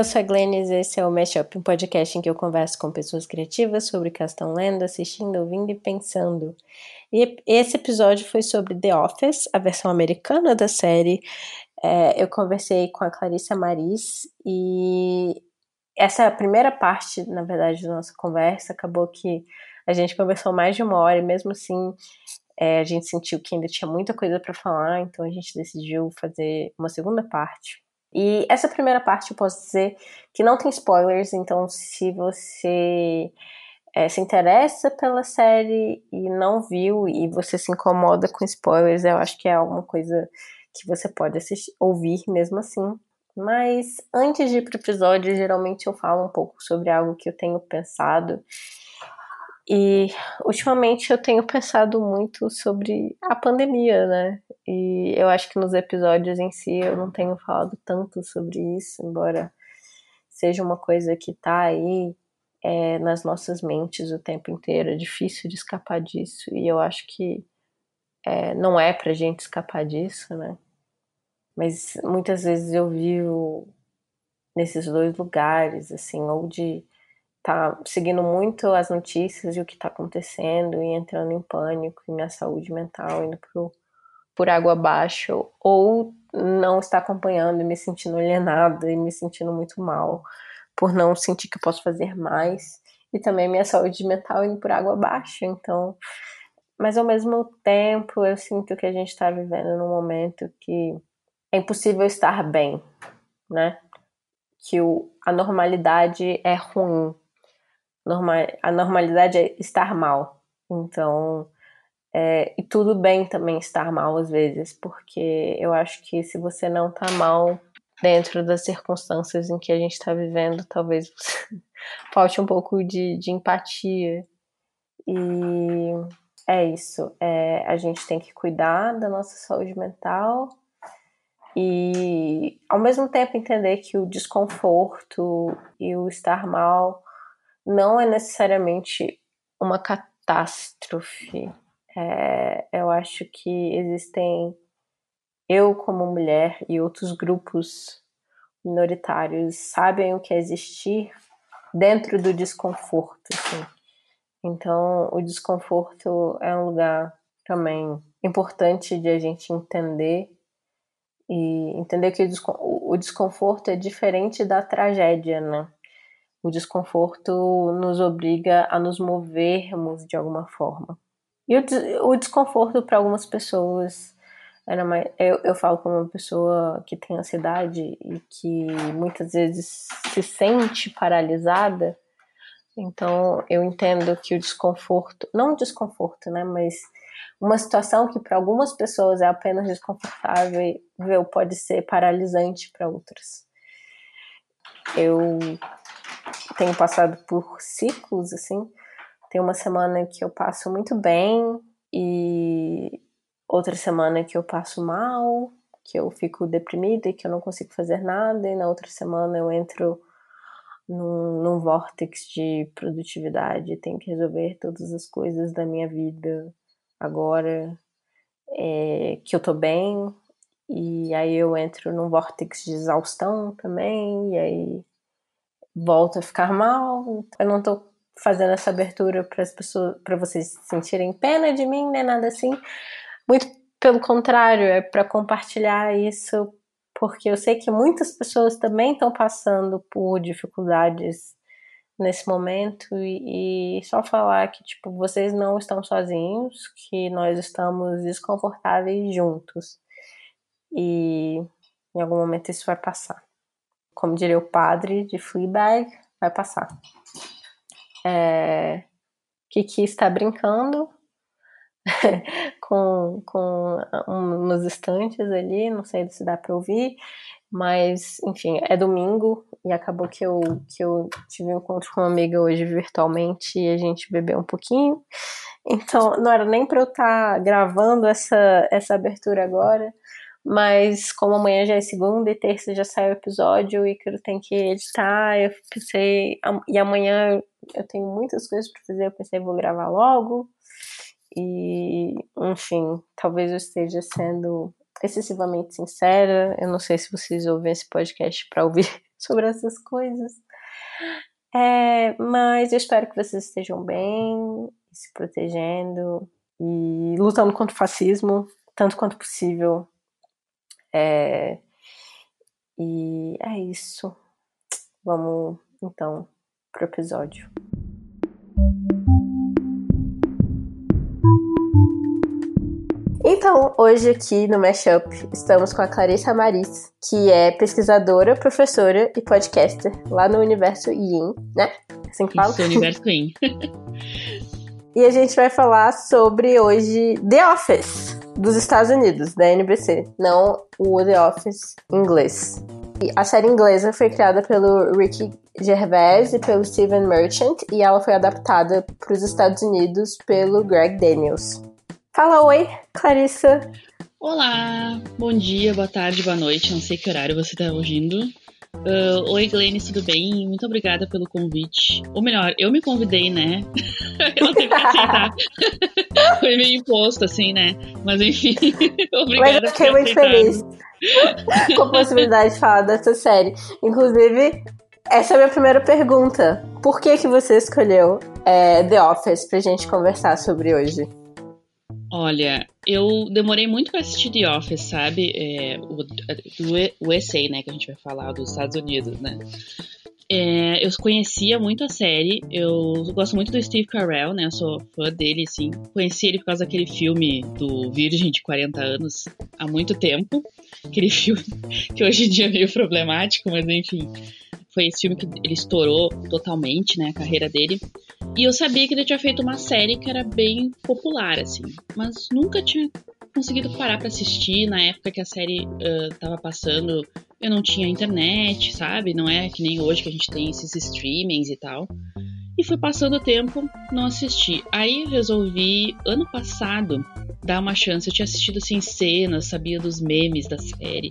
eu sou a Glennis esse é o Mashup, um podcast em que eu converso com pessoas criativas sobre o que elas estão lendo, assistindo, ouvindo e pensando. E esse episódio foi sobre The Office, a versão americana da série. É, eu conversei com a Clarissa Maris e essa primeira parte, na verdade, da nossa conversa. Acabou que a gente conversou mais de uma hora e mesmo assim é, a gente sentiu que ainda tinha muita coisa para falar, então a gente decidiu fazer uma segunda parte. E essa primeira parte eu posso dizer que não tem spoilers, então se você é, se interessa pela série e não viu e você se incomoda com spoilers, eu acho que é alguma coisa que você pode assistir, ouvir mesmo assim. Mas antes de ir para o episódio, geralmente eu falo um pouco sobre algo que eu tenho pensado e ultimamente eu tenho pensado muito sobre a pandemia, né? E eu acho que nos episódios em si eu não tenho falado tanto sobre isso, embora seja uma coisa que tá aí é, nas nossas mentes o tempo inteiro. É difícil de escapar disso. E eu acho que é, não é pra gente escapar disso, né? Mas muitas vezes eu vivo nesses dois lugares, assim, ou de tá seguindo muito as notícias e o que está acontecendo e entrando em pânico e minha saúde mental indo pro, por água abaixo ou não está acompanhando e me sentindo alienada e me sentindo muito mal por não sentir que posso fazer mais. E também minha saúde mental indo por água abaixo então mas ao mesmo tempo eu sinto que a gente está vivendo num momento que é impossível estar bem né? Que o, a normalidade é ruim. Normal, a normalidade é estar mal. Então, é, e tudo bem também estar mal às vezes, porque eu acho que se você não tá mal dentro das circunstâncias em que a gente está vivendo, talvez falte um pouco de, de empatia. E é isso. É, a gente tem que cuidar da nossa saúde mental e, ao mesmo tempo, entender que o desconforto e o estar mal não é necessariamente uma catástrofe. É, eu acho que existem eu como mulher e outros grupos minoritários sabem o que é existir dentro do desconforto. Assim. Então, o desconforto é um lugar também importante de a gente entender e entender que o desconforto é diferente da tragédia, né? O desconforto nos obriga a nos movermos de alguma forma. E o, o desconforto para algumas pessoas era mais, eu, eu falo como uma pessoa que tem ansiedade e que muitas vezes se sente paralisada. Então eu entendo que o desconforto, não desconforto, né, mas uma situação que para algumas pessoas é apenas desconfortável pode ser paralisante para outras. Eu tenho passado por ciclos, assim. Tem uma semana que eu passo muito bem e outra semana que eu passo mal, que eu fico deprimida e que eu não consigo fazer nada, e na outra semana eu entro num, num vórtex de produtividade, tenho que resolver todas as coisas da minha vida agora é, que eu tô bem, e aí eu entro num vórtex de exaustão também, e aí volto a ficar mal. Eu não tô fazendo essa abertura para as pessoas, para vocês sentirem pena de mim, nem nada assim. Muito pelo contrário, é para compartilhar isso, porque eu sei que muitas pessoas também estão passando por dificuldades nesse momento e, e, só falar que tipo vocês não estão sozinhos, que nós estamos desconfortáveis juntos e em algum momento isso vai passar como diria o padre de Fleabag, vai passar. É, Kiki está brincando com, com um, nos estantes ali, não sei se dá para ouvir, mas enfim, é domingo e acabou que eu, que eu tive um encontro com uma amiga hoje virtualmente e a gente bebeu um pouquinho. Então não era nem para eu estar tá gravando essa, essa abertura agora, mas como amanhã já é segunda e terça já sai o episódio, o Ícaro tem que editar, eu pensei. E amanhã eu tenho muitas coisas para fazer, eu pensei, vou gravar logo. E, enfim, talvez eu esteja sendo excessivamente sincera. Eu não sei se vocês ouvem esse podcast para ouvir sobre essas coisas. É, mas eu espero que vocês estejam bem, se protegendo e lutando contra o fascismo, tanto quanto possível. É, e é isso. Vamos então pro episódio. Então, hoje aqui no Mashup, estamos com a Clarissa Maris, que é pesquisadora, professora e podcaster lá no Universo IN, né? Assim que fala? Isso, Universo IN. e a gente vai falar sobre hoje The Office, dos Estados Unidos, da NBC, não o The Office inglês. E a série inglesa foi criada pelo Ricky Gervais e pelo Steven Merchant e ela foi adaptada para os Estados Unidos pelo Greg Daniels. Fala oi, Clarissa. Olá, bom dia, boa tarde, boa noite, não sei que horário você está ouvindo. Uh, oi, Glenn, tudo bem? Muito obrigada pelo convite. Ou melhor, eu me convidei, né? eu não tenho que aceitar. Foi meio imposto, assim, né? Mas enfim, obrigada. Mas eu fiquei muito feliz com a possibilidade de falar dessa série. Inclusive, essa é a minha primeira pergunta. Por que, que você escolheu é, The Office pra gente conversar sobre hoje? Olha, eu demorei muito para assistir The Office, sabe? É, o, o USA, né, que a gente vai falar dos Estados Unidos, né? É, eu conhecia muito a série, eu gosto muito do Steve Carell, né? Eu sou fã dele, assim. Conheci ele por causa daquele filme do Virgem de 40 anos há muito tempo. Aquele filme que hoje em dia é meio problemático, mas enfim. Foi esse filme que ele estourou totalmente, né? A carreira dele. E eu sabia que ele tinha feito uma série que era bem popular, assim, mas nunca tinha conseguido parar para assistir. Na época que a série uh, tava passando, eu não tinha internet, sabe? Não é que nem hoje que a gente tem esses streamings e tal. E foi passando o tempo, não assisti. Aí resolvi, ano passado, dar uma chance. Eu tinha assistido assim cenas, sabia dos memes da série.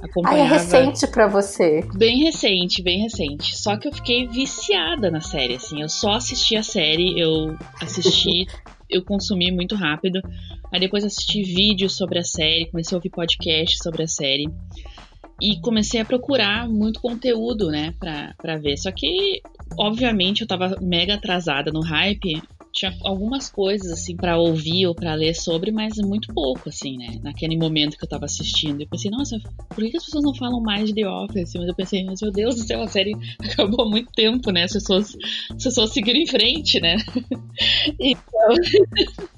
Acompanhava... Ai, é recente para você. Bem recente, bem recente. Só que eu fiquei viciada na série, assim. Eu só assisti a série, eu assisti, eu consumi muito rápido. Aí depois assisti vídeos sobre a série, comecei a ouvir podcast sobre a série. E comecei a procurar muito conteúdo, né, pra, pra ver. Só que, obviamente, eu tava mega atrasada no hype tinha algumas coisas assim para ouvir ou para ler sobre, mas muito pouco assim, né? Naquele momento que eu tava assistindo. Eu pensei, nossa, por que as pessoas não falam mais de The Office? Mas eu pensei, mas meu Deus do céu, a série acabou há muito tempo, né? As pessoas, as pessoas seguiram em frente, né? então.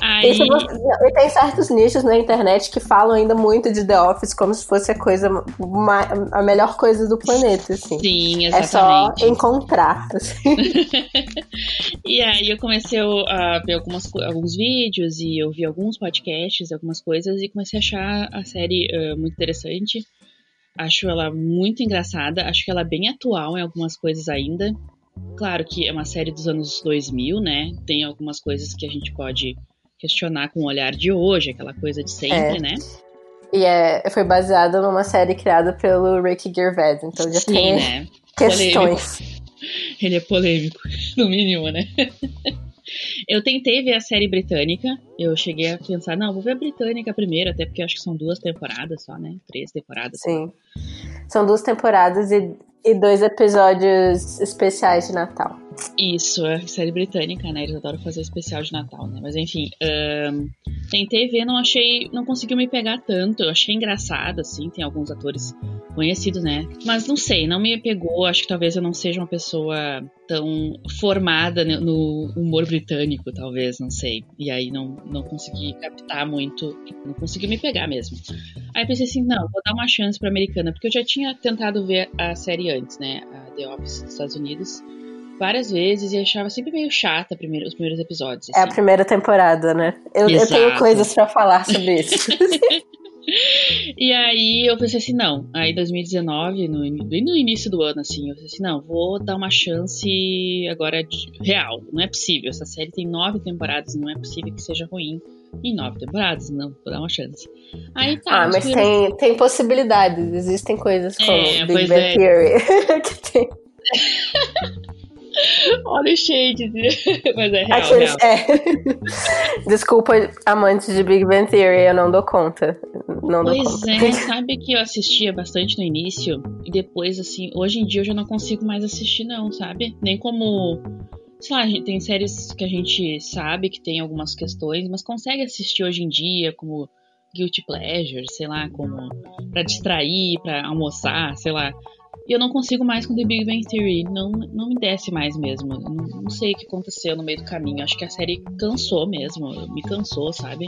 Aí... E tem certos nichos na internet que falam ainda muito de The Office como se fosse a coisa a melhor coisa do planeta, assim. Sim, exatamente. É só encontrar. Assim. e aí eu comecei a ver algumas, alguns vídeos e ouvir alguns podcasts, algumas coisas, e comecei a achar a série uh, muito interessante. Acho ela muito engraçada, acho que ela é bem atual em algumas coisas ainda. Claro que é uma série dos anos 2000, né? Tem algumas coisas que a gente pode questionar com o olhar de hoje, aquela coisa de sempre, é. né? E é, foi baseada numa série criada pelo Ricky Gervais, então já Sim, tem né? questões. Polêmico. Ele é polêmico, no mínimo, né? Eu tentei ver a série britânica. Eu cheguei a pensar, não, vou ver a britânica primeiro, até porque acho que são duas temporadas só, né? Três temporadas. Sim. São duas temporadas e e dois episódios especiais de Natal. Isso, é série britânica, né? Eles adoram fazer especial de Natal, né? Mas enfim, um, tentei ver, não achei, não conseguiu me pegar tanto. Eu achei engraçado, assim, tem alguns atores conhecidos, né? Mas não sei, não me pegou. Acho que talvez eu não seja uma pessoa tão formada no humor britânico, talvez, não sei. E aí não, não consegui captar muito, não conseguiu me pegar mesmo. Aí pensei assim, não, vou dar uma chance pra americana, porque eu já tinha tentado ver a série antes, né? A The Office dos Estados Unidos várias vezes e achava sempre meio chata os primeiros episódios. Assim. É a assim. primeira temporada, né? Eu, eu tenho coisas para falar sobre isso. e aí eu pensei assim, não. Aí 2019, no, no início do ano, assim, eu pensei assim, não, vou dar uma chance agora de, real. Não é possível. Essa série tem nove temporadas, não é possível que seja ruim. Em nove temporadas, não, vou dar uma chance. Aí tá. Ah, mas tem, tem possibilidades. Existem coisas como é, Big Bang é. Theory. que tem. Olha o shade, mas é real, Aqueles. É. Desculpa, amantes de Big Bang Theory, eu não dou conta. não pois dou conta. é, sabe que eu assistia bastante no início e depois, assim, hoje em dia eu já não consigo mais assistir, não, sabe? Nem como. Sei lá, tem séries que a gente sabe que tem algumas questões, mas consegue assistir hoje em dia, como guilty pleasure, sei lá, como para distrair, para almoçar, sei lá. E eu não consigo mais com The Big Bang Theory. Não, não me desce mais mesmo. Não, não, sei o que aconteceu no meio do caminho. Acho que a série cansou mesmo. Me cansou, sabe?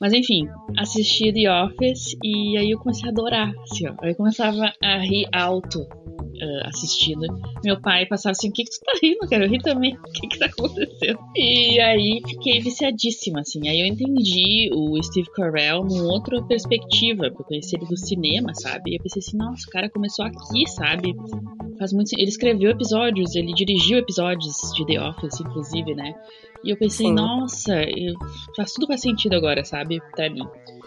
Mas enfim, assisti The Office e aí eu comecei a adorar. Assim, ó. Aí eu começava a rir alto uh, assistindo. Meu pai passava assim: O que, que tu tá rindo, cara? Eu ri também. O que, que tá acontecendo? E aí fiquei viciadíssima, assim. Aí eu entendi o Steve Carell numa outra perspectiva, porque eu conheci ele do cinema, sabe? E eu pensei assim: Nossa, o cara começou aqui, sabe? Faz muito Ele escreveu episódios, ele dirigiu episódios de The Office, inclusive, né? E eu pensei, Sim. nossa, eu... faz tudo faz sentido agora, sabe? Pra mim.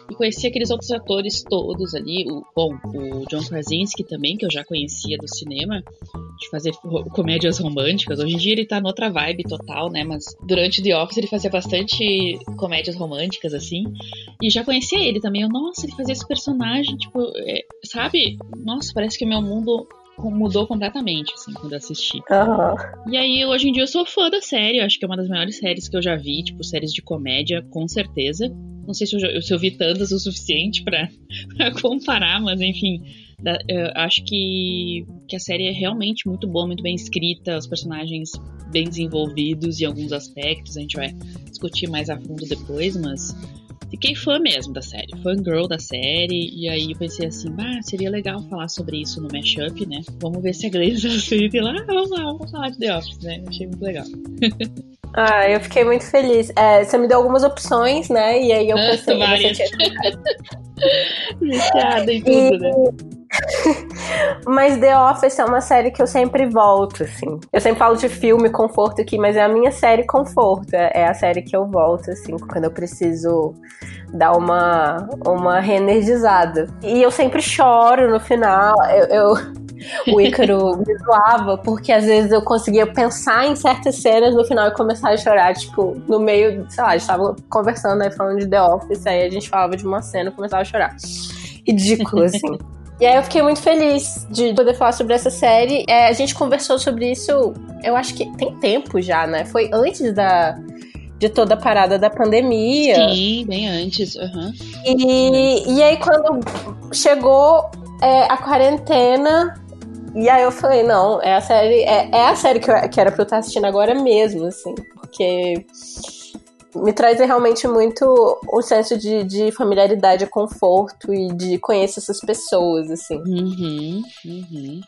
E conheci aqueles outros atores todos ali. O, bom, o John Krasinski também, que eu já conhecia do cinema, de fazer comédias românticas. Hoje em dia ele tá noutra vibe total, né? Mas durante The Office ele fazia bastante comédias românticas, assim. E já conhecia ele também. Eu, nossa, ele fazia esse personagem, tipo, é, sabe? Nossa, parece que o meu mundo mudou completamente, assim, quando eu assisti. Uhum. E aí, hoje em dia, eu sou fã da série. Eu acho que é uma das melhores séries que eu já vi, tipo, séries de comédia, com certeza. Não sei se eu, já, se eu vi tantas o suficiente para comparar, mas enfim. Eu acho que, que a série é realmente muito boa, muito bem escrita, os personagens bem desenvolvidos em alguns aspectos. A gente vai discutir mais a fundo depois, mas fiquei fã mesmo da série, fangirl da série, e aí eu pensei assim, ah, seria legal falar sobre isso no mashup, né? Vamos ver se a Grace aceita lá, vamos lá, vamos falar de The Office, né? Achei muito legal. Ah, eu fiquei muito feliz. É, você me deu algumas opções, né? E aí eu pensei que você tinha Viciada em tudo, e... né? mas The Office é uma série que eu sempre volto, assim. Eu sempre falo de filme conforto aqui, mas é a minha série conforto. É a série que eu volto, assim, quando eu preciso dar uma, uma reenergizada. E eu sempre choro no final. Eu, eu o Ícaro me zoava, porque às vezes eu conseguia pensar em certas cenas no final e começar a chorar, tipo, no meio, sei lá, a gente tava conversando, aí falando de The Office, aí a gente falava de uma cena e começava a chorar. Ridículo, assim. E aí eu fiquei muito feliz de poder falar sobre essa série. É, a gente conversou sobre isso, eu acho que tem tempo já, né? Foi antes da, de toda a parada da pandemia. Sim, bem antes. Uhum. E, e aí quando chegou é, a quarentena, e aí eu falei, não, é a série, é, é a série que, eu, que era pra eu estar assistindo agora mesmo, assim, porque me traz realmente muito um senso de, de familiaridade, conforto e de conhecer essas pessoas, assim. Uhum, uhum.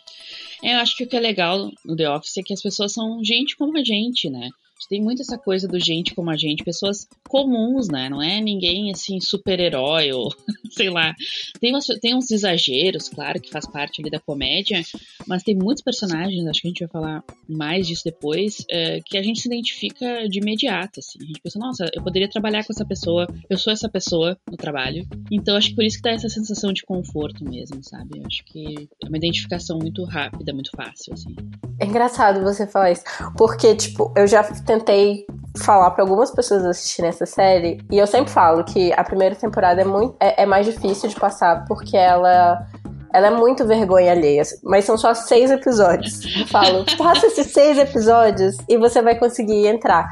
É, eu acho que o que é legal no The Office é que as pessoas são gente como a gente, né? Tem muito essa coisa do gente como a gente, pessoas comuns, né? Não é ninguém assim super-herói ou sei lá. Tem, uns, tem uns exageros, claro, que faz parte ali da comédia, mas tem muitos personagens, acho que a gente vai falar mais disso depois, é, que a gente se identifica de imediato, assim. A gente pensa, nossa, eu poderia trabalhar com essa pessoa, eu sou essa pessoa no trabalho. Então acho que por isso que dá essa sensação de conforto mesmo, sabe? Eu acho que é uma identificação muito rápida, muito fácil, assim. É engraçado você falar isso, porque, tipo, eu já tentei falar para algumas pessoas assistirem essa série, e eu sempre falo que a primeira temporada é, muito, é, é mais difícil de passar, porque ela ela é muito vergonha alheia, mas são só seis episódios. Eu falo, faça esses seis episódios e você vai conseguir entrar.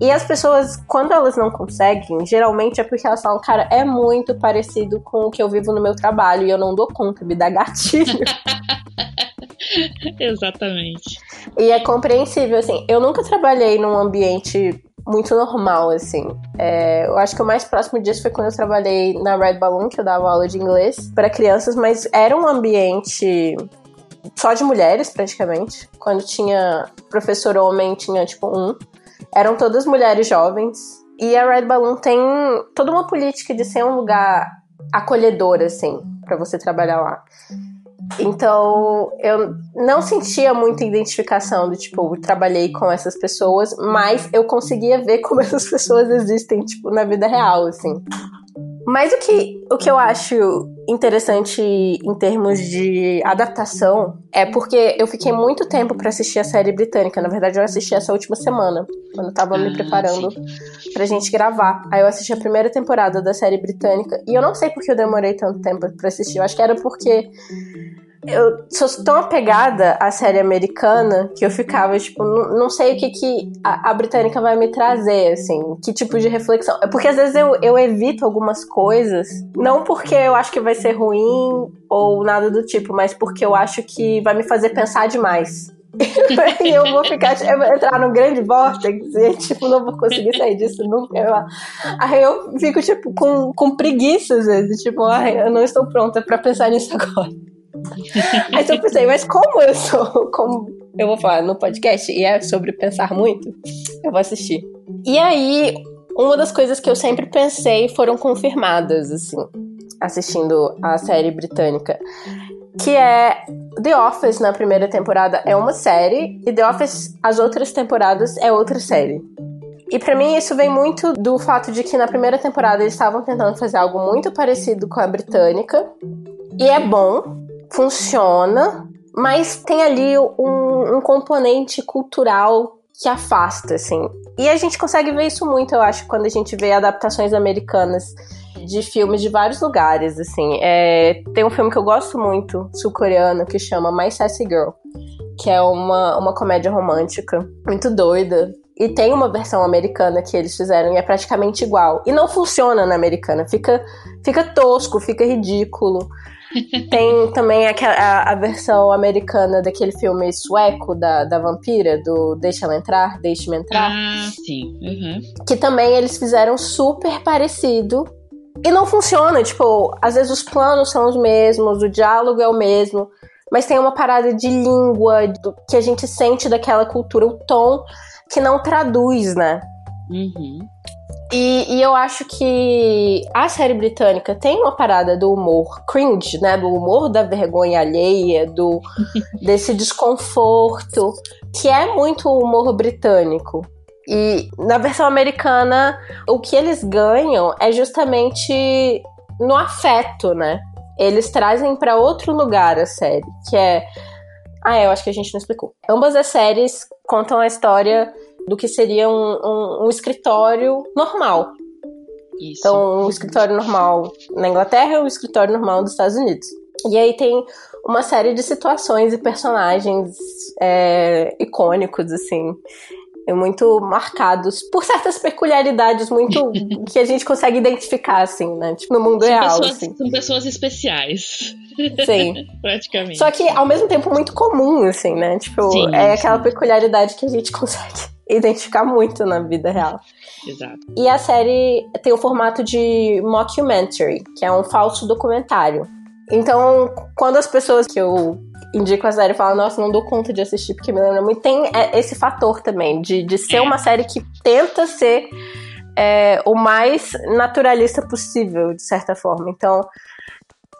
E as pessoas, quando elas não conseguem, geralmente é porque elas falam, cara, é muito parecido com o que eu vivo no meu trabalho e eu não dou conta, me dá gatilho. Exatamente. E é compreensível, assim. Eu nunca trabalhei num ambiente muito normal, assim. É, eu acho que o mais próximo disso foi quando eu trabalhei na Red Balloon, que eu dava aula de inglês para crianças, mas era um ambiente só de mulheres, praticamente. Quando tinha professor homem, tinha tipo um. Eram todas mulheres jovens. E a Red Balloon tem toda uma política de ser um lugar acolhedor, assim, para você trabalhar lá. Então, eu não sentia muita identificação do tipo, trabalhei com essas pessoas, mas eu conseguia ver como essas pessoas existem, tipo, na vida real, assim. Mas o que, o que eu acho interessante em termos de adaptação é porque eu fiquei muito tempo para assistir a série britânica. Na verdade, eu assisti essa última semana, quando eu tava ah, me preparando sim. pra gente gravar. Aí eu assisti a primeira temporada da série britânica e eu não sei porque eu demorei tanto tempo para assistir. Eu acho que era porque eu sou tão apegada à série americana que eu ficava, tipo, não, sei o que, que a, a, britânica vai me trazer, assim, que tipo de reflexão. É porque às vezes eu, eu evito algumas coisas, não porque eu acho que vai ser ruim ou nada do tipo, mas porque eu acho que vai me fazer pensar demais. e eu vou ficar, eu vou entrar num grande vórtice e, tipo, não vou conseguir sair disso nunca. Aí eu fico, tipo, com, com preguiça às vezes, tipo, ai, eu não estou pronta para pensar nisso agora. Aí eu pensei, mas como eu sou, como eu vou falar no podcast e é sobre pensar muito, eu vou assistir. E aí, uma das coisas que eu sempre pensei foram confirmadas, assim, assistindo a série britânica. Que é The Office na primeira temporada é uma série e The Office as outras temporadas é outra série. E para mim isso vem muito do fato de que na primeira temporada eles estavam tentando fazer algo muito parecido com a britânica. E é bom, funciona, mas tem ali um, um componente cultural que afasta, assim. E a gente consegue ver isso muito, eu acho, quando a gente vê adaptações americanas de filmes de vários lugares, assim. É, tem um filme que eu gosto muito, sul-coreano, que chama My Sassy Girl, que é uma, uma comédia romântica muito doida. E tem uma versão americana que eles fizeram e é praticamente igual. E não funciona na americana, fica, fica tosco, fica ridículo. Tem também a, a, a, versão americana daquele filme sueco da, da vampira, do Deixa Ela Entrar, Deixe-me Entrar. Ah, sim. Uhum. Que também eles fizeram super parecido. E não funciona, tipo, às vezes os planos são os mesmos, o diálogo é o mesmo, mas tem uma parada de língua do, que a gente sente daquela cultura, o tom que não traduz, né? Uhum. E, e, eu acho que a série britânica tem uma parada do humor cringe, né? Do humor da vergonha alheia, do desse desconforto, que é muito o humor britânico. E na versão americana, o que eles ganham é justamente no afeto, né? Eles trazem para outro lugar a série, que é. Ah, é, eu acho que a gente não explicou. Ambas as séries contam a história do que seria um, um, um escritório normal. Isso. Então, um escritório normal na Inglaterra e um escritório normal dos Estados Unidos. E aí tem uma série de situações e personagens é, icônicos, assim, muito marcados por certas peculiaridades muito que a gente consegue identificar, assim, né? Tipo, no mundo são real. Pessoas, assim. São pessoas especiais. Sim. Praticamente. Só que, ao mesmo tempo, muito comum, assim, né? Tipo, sim, é aquela peculiaridade que a gente consegue identificar muito na vida real. Exato. E a série tem o formato de mockumentary, que é um falso documentário. Então, quando as pessoas que eu indico a série falam, nossa, não dou conta de assistir porque me lembra muito, tem é, esse fator também, de, de ser uma série que tenta ser é, o mais naturalista possível, de certa forma. Então,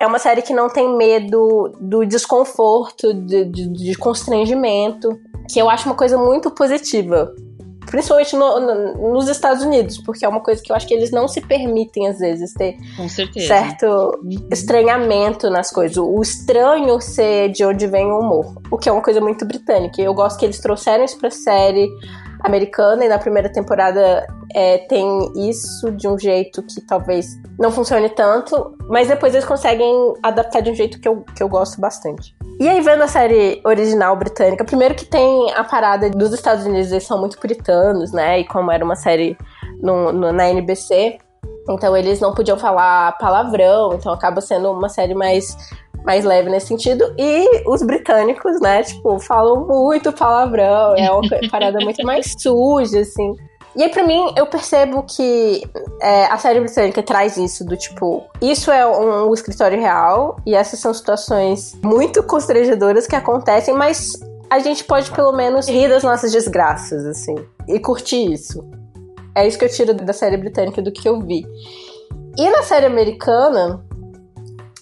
é uma série que não tem medo do desconforto, de, de, de constrangimento que eu acho uma coisa muito positiva. Principalmente no, no, nos Estados Unidos, porque é uma coisa que eu acho que eles não se permitem, às vezes, ter certo uhum. estranhamento nas coisas. O estranho ser de onde vem o humor. O que é uma coisa muito britânica. Eu gosto que eles trouxeram isso pra série americana e na primeira temporada é, tem isso de um jeito que talvez não funcione tanto, mas depois eles conseguem adaptar de um jeito que eu, que eu gosto bastante. E aí, vendo a série original britânica, primeiro que tem a parada dos Estados Unidos, eles são muito puritanos, né? E como era uma série no, no, na NBC, então eles não podiam falar palavrão, então acaba sendo uma série mais mais leve nesse sentido. E os britânicos, né, tipo, falam muito palavrão, é uma parada muito mais suja, assim. E aí, pra mim, eu percebo que é, a série britânica traz isso do tipo, isso é um, um escritório real, e essas são situações muito constrangedoras que acontecem, mas a gente pode pelo menos rir das nossas desgraças, assim, e curtir isso. É isso que eu tiro da série britânica do que eu vi. E na série americana,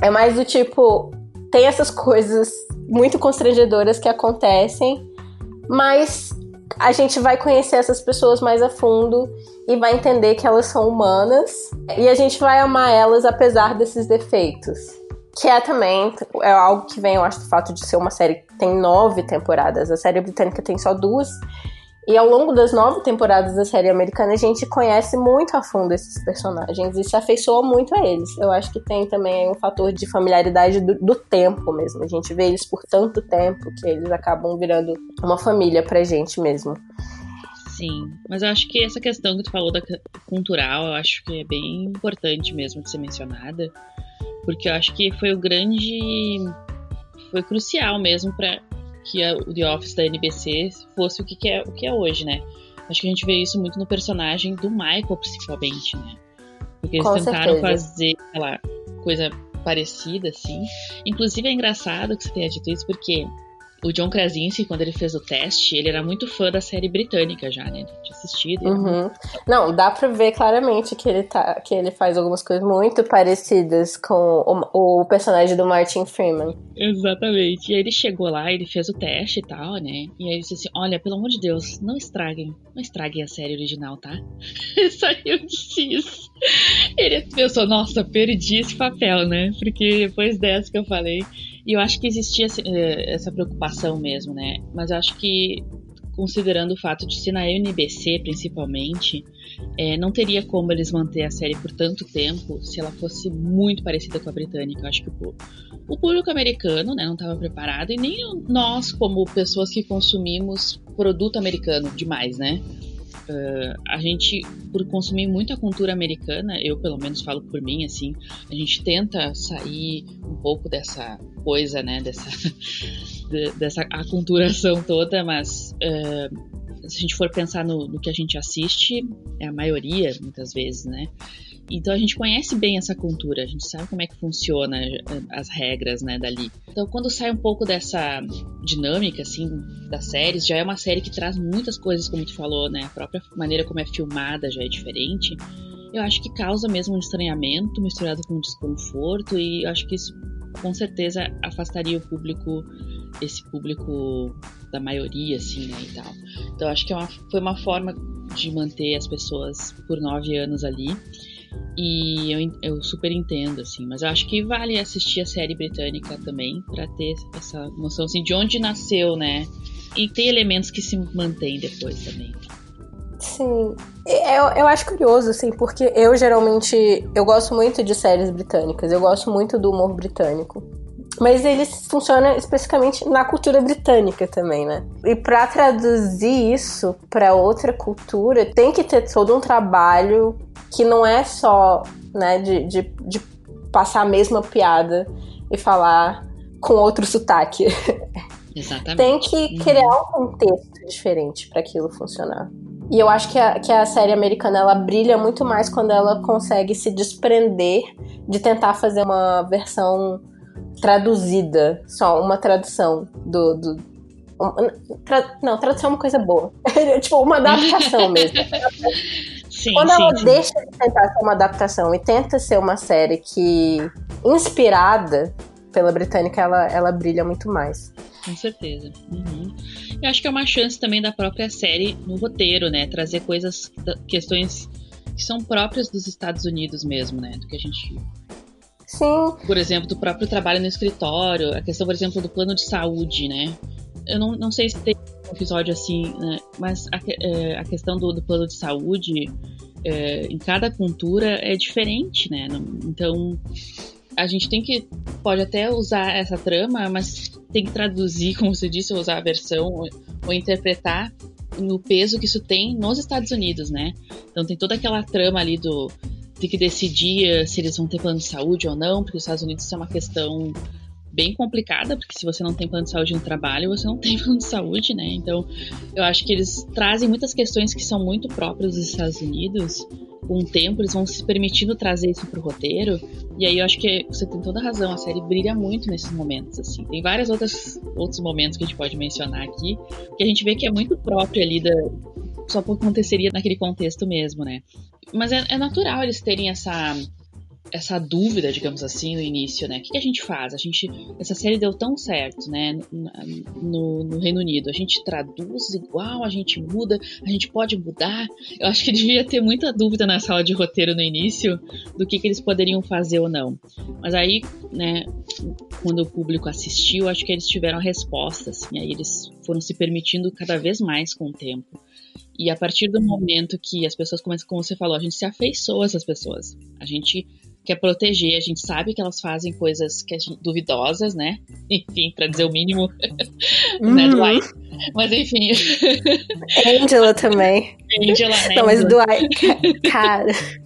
é mais do tipo, tem essas coisas muito constrangedoras que acontecem, mas a gente vai conhecer essas pessoas mais a fundo e vai entender que elas são humanas e a gente vai amar elas apesar desses defeitos. Que é também é algo que vem, eu acho, do fato de ser uma série que tem nove temporadas. A série britânica tem só duas. E ao longo das nove temporadas da série americana, a gente conhece muito a fundo esses personagens e se afeiçoa muito a eles. Eu acho que tem também um fator de familiaridade do, do, tempo mesmo. A gente vê eles por tanto tempo que eles acabam virando uma família pra gente mesmo. Sim, mas eu acho que essa questão que tu falou da cultural, eu acho que é bem importante mesmo de ser mencionada, porque eu acho que foi o grande. Foi crucial mesmo para que a, o The Office da NBC fosse o que, que, é, o que é hoje, né? Acho que a gente vê isso muito no personagem do Michael, principalmente, né? Porque eles Com tentaram certeza. fazer aquela coisa parecida, assim. Inclusive é engraçado que você tenha dito isso, porque o John Krasinski, quando ele fez o teste, ele era muito fã da série britânica já, né? Ele tinha assistido. Uhum. Não, dá pra ver claramente que ele, tá, que ele faz algumas coisas muito parecidas com o, o personagem do Martin Freeman. Exatamente. E aí ele chegou lá, ele fez o teste e tal, né? E aí ele disse assim: Olha, pelo amor de Deus, não estraguem, não estraguem a série original, tá? Só eu disse isso. Ele pensou, nossa, perdi esse papel, né? Porque depois dessa que eu falei. E eu acho que existia essa preocupação mesmo, né? Mas eu acho que, considerando o fato de ser na NBC principalmente, é, não teria como eles manter a série por tanto tempo se ela fosse muito parecida com a britânica. Eu acho que o, o público americano né, não estava preparado e nem nós, como pessoas que consumimos produto americano demais, né? Uh, a gente, por consumir muito a cultura americana, eu pelo menos falo por mim, assim, a gente tenta sair um pouco dessa coisa, né, dessa, de, dessa aculturação toda, mas uh, se a gente for pensar no, no que a gente assiste, é a maioria, muitas vezes, né, então a gente conhece bem essa cultura, a gente sabe como é que funciona as regras, né, dali. Então quando sai um pouco dessa dinâmica, assim, das séries, já é uma série que traz muitas coisas, como tu falou, né, a própria maneira como é filmada já é diferente. Eu acho que causa mesmo um estranhamento misturado com desconforto e eu acho que isso com certeza afastaria o público, esse público da maioria, assim, né, e tal. Então acho que é uma, foi uma forma de manter as pessoas por nove anos ali. E eu, eu, super entendo, assim, mas eu acho que vale assistir a série britânica também para ter essa noção assim, de onde nasceu, né? E tem elementos que se mantêm depois também. Sim, eu, eu acho curioso, assim, porque eu geralmente eu gosto muito de séries britânicas, eu gosto muito do humor britânico. Mas eles funcionam especificamente na cultura britânica também, né? E para traduzir isso para outra cultura, tem que ter todo um trabalho que não é só, né, de, de, de passar a mesma piada e falar com outro sotaque. Exatamente. tem que criar um contexto diferente para aquilo funcionar. E eu acho que a, que a série americana ela brilha muito mais quando ela consegue se desprender de tentar fazer uma versão traduzida, só uma tradução do. do um, tra, não, tradução é uma coisa boa. tipo, uma adaptação mesmo. Sim, Quando sim, ela sim. deixa de tentar ser uma adaptação e tenta ser uma série que, inspirada pela britânica, ela, ela brilha muito mais. Com certeza. Uhum. Eu acho que é uma chance também da própria série no roteiro, né? Trazer coisas, questões que são próprias dos Estados Unidos mesmo, né? Do que a gente Sim. Por exemplo, do próprio trabalho no escritório, a questão, por exemplo, do plano de saúde, né? Eu não, não sei se tem um episódio assim, né? mas a, é, a questão do, do, plano de saúde é, em cada cultura é diferente, né? Então, a gente tem que, pode até usar essa trama, mas tem que traduzir, como você disse, usar a versão ou, ou interpretar no peso que isso tem nos Estados Unidos, né? Então tem toda aquela trama ali do ter que decidir se eles vão ter plano de saúde ou não, porque os Estados Unidos é uma questão bem complicada, porque se você não tem plano de saúde no trabalho, você não tem plano de saúde, né? Então, eu acho que eles trazem muitas questões que são muito próprias dos Estados Unidos. Com o tempo, eles vão se permitindo trazer isso pro roteiro. E aí eu acho que você tem toda a razão, a série brilha muito nesses momentos, assim. Tem vários outros momentos que a gente pode mencionar aqui, que a gente vê que é muito próprio ali da, só aconteceria naquele contexto mesmo, né? Mas é, é, natural eles terem essa essa dúvida, digamos assim, no início, né? O que a gente faz? A gente, essa série deu tão certo, né? No, no, Reino Unido, a gente traduz igual, a gente muda, a gente pode mudar. Eu acho que devia ter muita dúvida na sala de roteiro no início do que, que eles poderiam fazer ou não. Mas aí, né? Quando o público assistiu, acho que eles tiveram respostas. Assim, aí eles foram se permitindo cada vez mais com o tempo. E a partir do momento que as pessoas começam, como você falou, a gente se afeiçoa a essas pessoas. A gente quer proteger, a gente sabe que elas fazem coisas que gente, duvidosas, né? Enfim, para dizer o mínimo, uhum. né, Dwight? Mas enfim. Angela também. Angela, né? Não, mas Dwight, cara.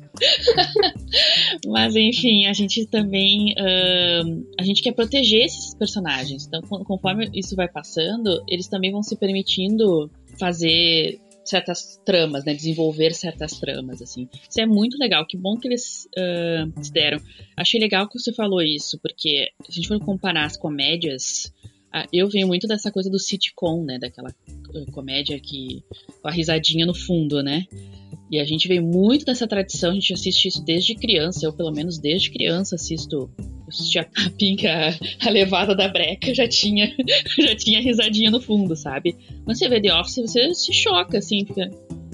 Mas enfim, a gente também uh, a gente quer proteger esses personagens. Então, conforme isso vai passando, eles também vão se permitindo fazer certas tramas, né? Desenvolver certas tramas, assim. Isso é muito legal. Que bom que eles uh, deram. Achei legal que você falou isso, porque se a gente for comparar as comédias, uh, eu venho muito dessa coisa do sitcom, né? Daquela comédia que com a risadinha no fundo, né? E a gente vem muito dessa tradição, a gente assiste isso desde criança, eu pelo menos desde criança assisto assistia a Pink, a, levada da breca, já tinha, já tinha risadinha no fundo, sabe? Quando você vê The Office, você se choca, assim, fica.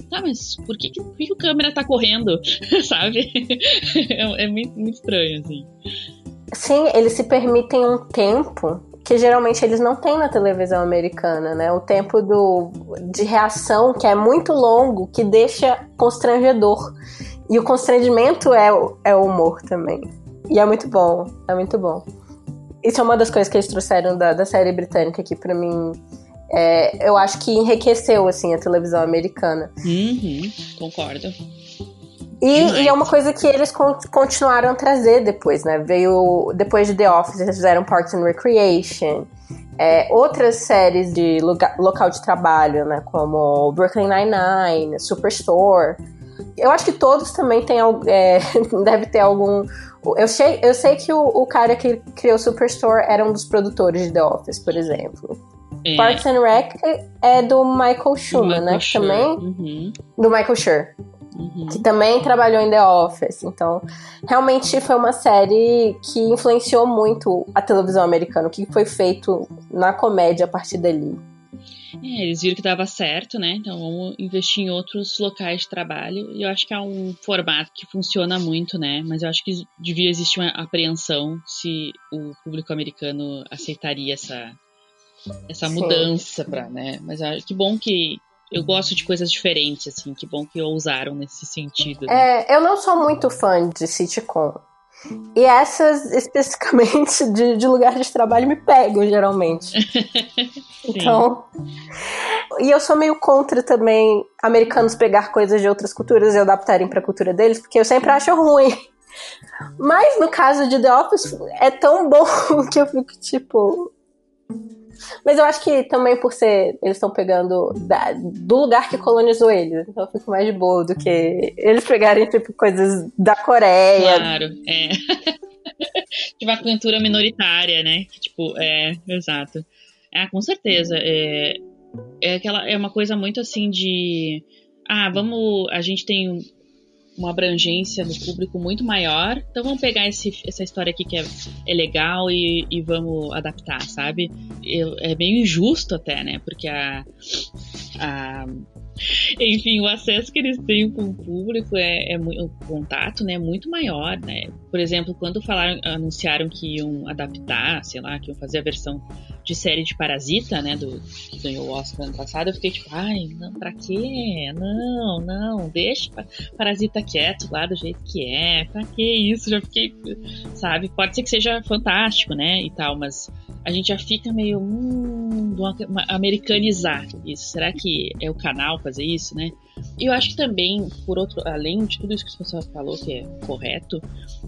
Tá, mas por que, por que o câmera tá correndo? sabe? É, é muito, muito estranho, assim. Sim, eles se permitem um tempo que geralmente eles não têm na televisão americana, né? O tempo do, de reação que é muito longo, que deixa constrangedor. E o constrangimento é, é o humor também. E é muito bom, é muito bom. Isso é uma das coisas que eles trouxeram da, da série britânica aqui para mim. É, eu acho que enriqueceu, assim, a televisão americana. Uhum, concordo. E, e, é uma coisa que eles continuaram a trazer depois, né? Veio depois de The Office, eles fizeram Parks and Recreation, é, outras séries de lugar, local de trabalho, né? Como Brooklyn Nine-Nine, Superstore. Eu acho que todos também têm, é, deve ter algum eu sei, eu sei que o, o cara que criou Superstore era um dos produtores de The Office, por exemplo. É. Parks and Rec é do Michael Schumer, né? Que também. Uhum. Do Michael Schur. Uhum. Que também trabalhou em The Office. Então, realmente foi uma série que influenciou muito a televisão americana, o que foi feito na comédia a partir dali. É, eles viram que dava certo, né? Então vamos investir em outros locais de trabalho. E eu acho que é um formato que funciona muito, né? Mas eu acho que devia existir uma apreensão se o público americano aceitaria essa, essa mudança para, né? Mas que bom que eu gosto de coisas diferentes, assim. Que bom que ousaram nesse sentido. Né? É, eu não sou muito fã de sitcom. E essas, especificamente, de, de lugar de trabalho, me pegam, geralmente. então. E eu sou meio contra também americanos pegar coisas de outras culturas e adaptarem para a cultura deles, porque eu sempre acho ruim. Mas no caso de The Office, é tão bom que eu fico tipo. Mas eu acho que também por ser. Eles estão pegando da, do lugar que colonizou eles. Então eu fico mais de boa do que eles pegarem, tipo, coisas da Coreia. Claro, é. de uma cultura minoritária, né? Tipo, é, exato. Ah, com certeza. É, é, aquela, é uma coisa muito assim de. Ah, vamos. A gente tem uma abrangência no público muito maior. Então vamos pegar esse, essa história aqui que é, é legal e, e vamos adaptar, sabe? Eu, é meio injusto até, né? Porque a, a enfim, o acesso que eles têm com o público é, é o contato, né, é muito maior, né? Por exemplo, quando falaram, anunciaram que iam adaptar, sei lá, que iam fazer a versão de série de Parasita, né, do que ganhou o Oscar ano passado, eu fiquei tipo, ai, não, pra quê? Não, não, deixa Parasita quieto lá do jeito que é, pra que isso? Já fiquei, sabe? Pode ser que seja fantástico, né, e tal, mas a gente já fica meio, hum, americanizar isso. Será que é o canal fazer isso, né? E eu acho que também, por outro, além de tudo isso que o pessoal falou que é correto,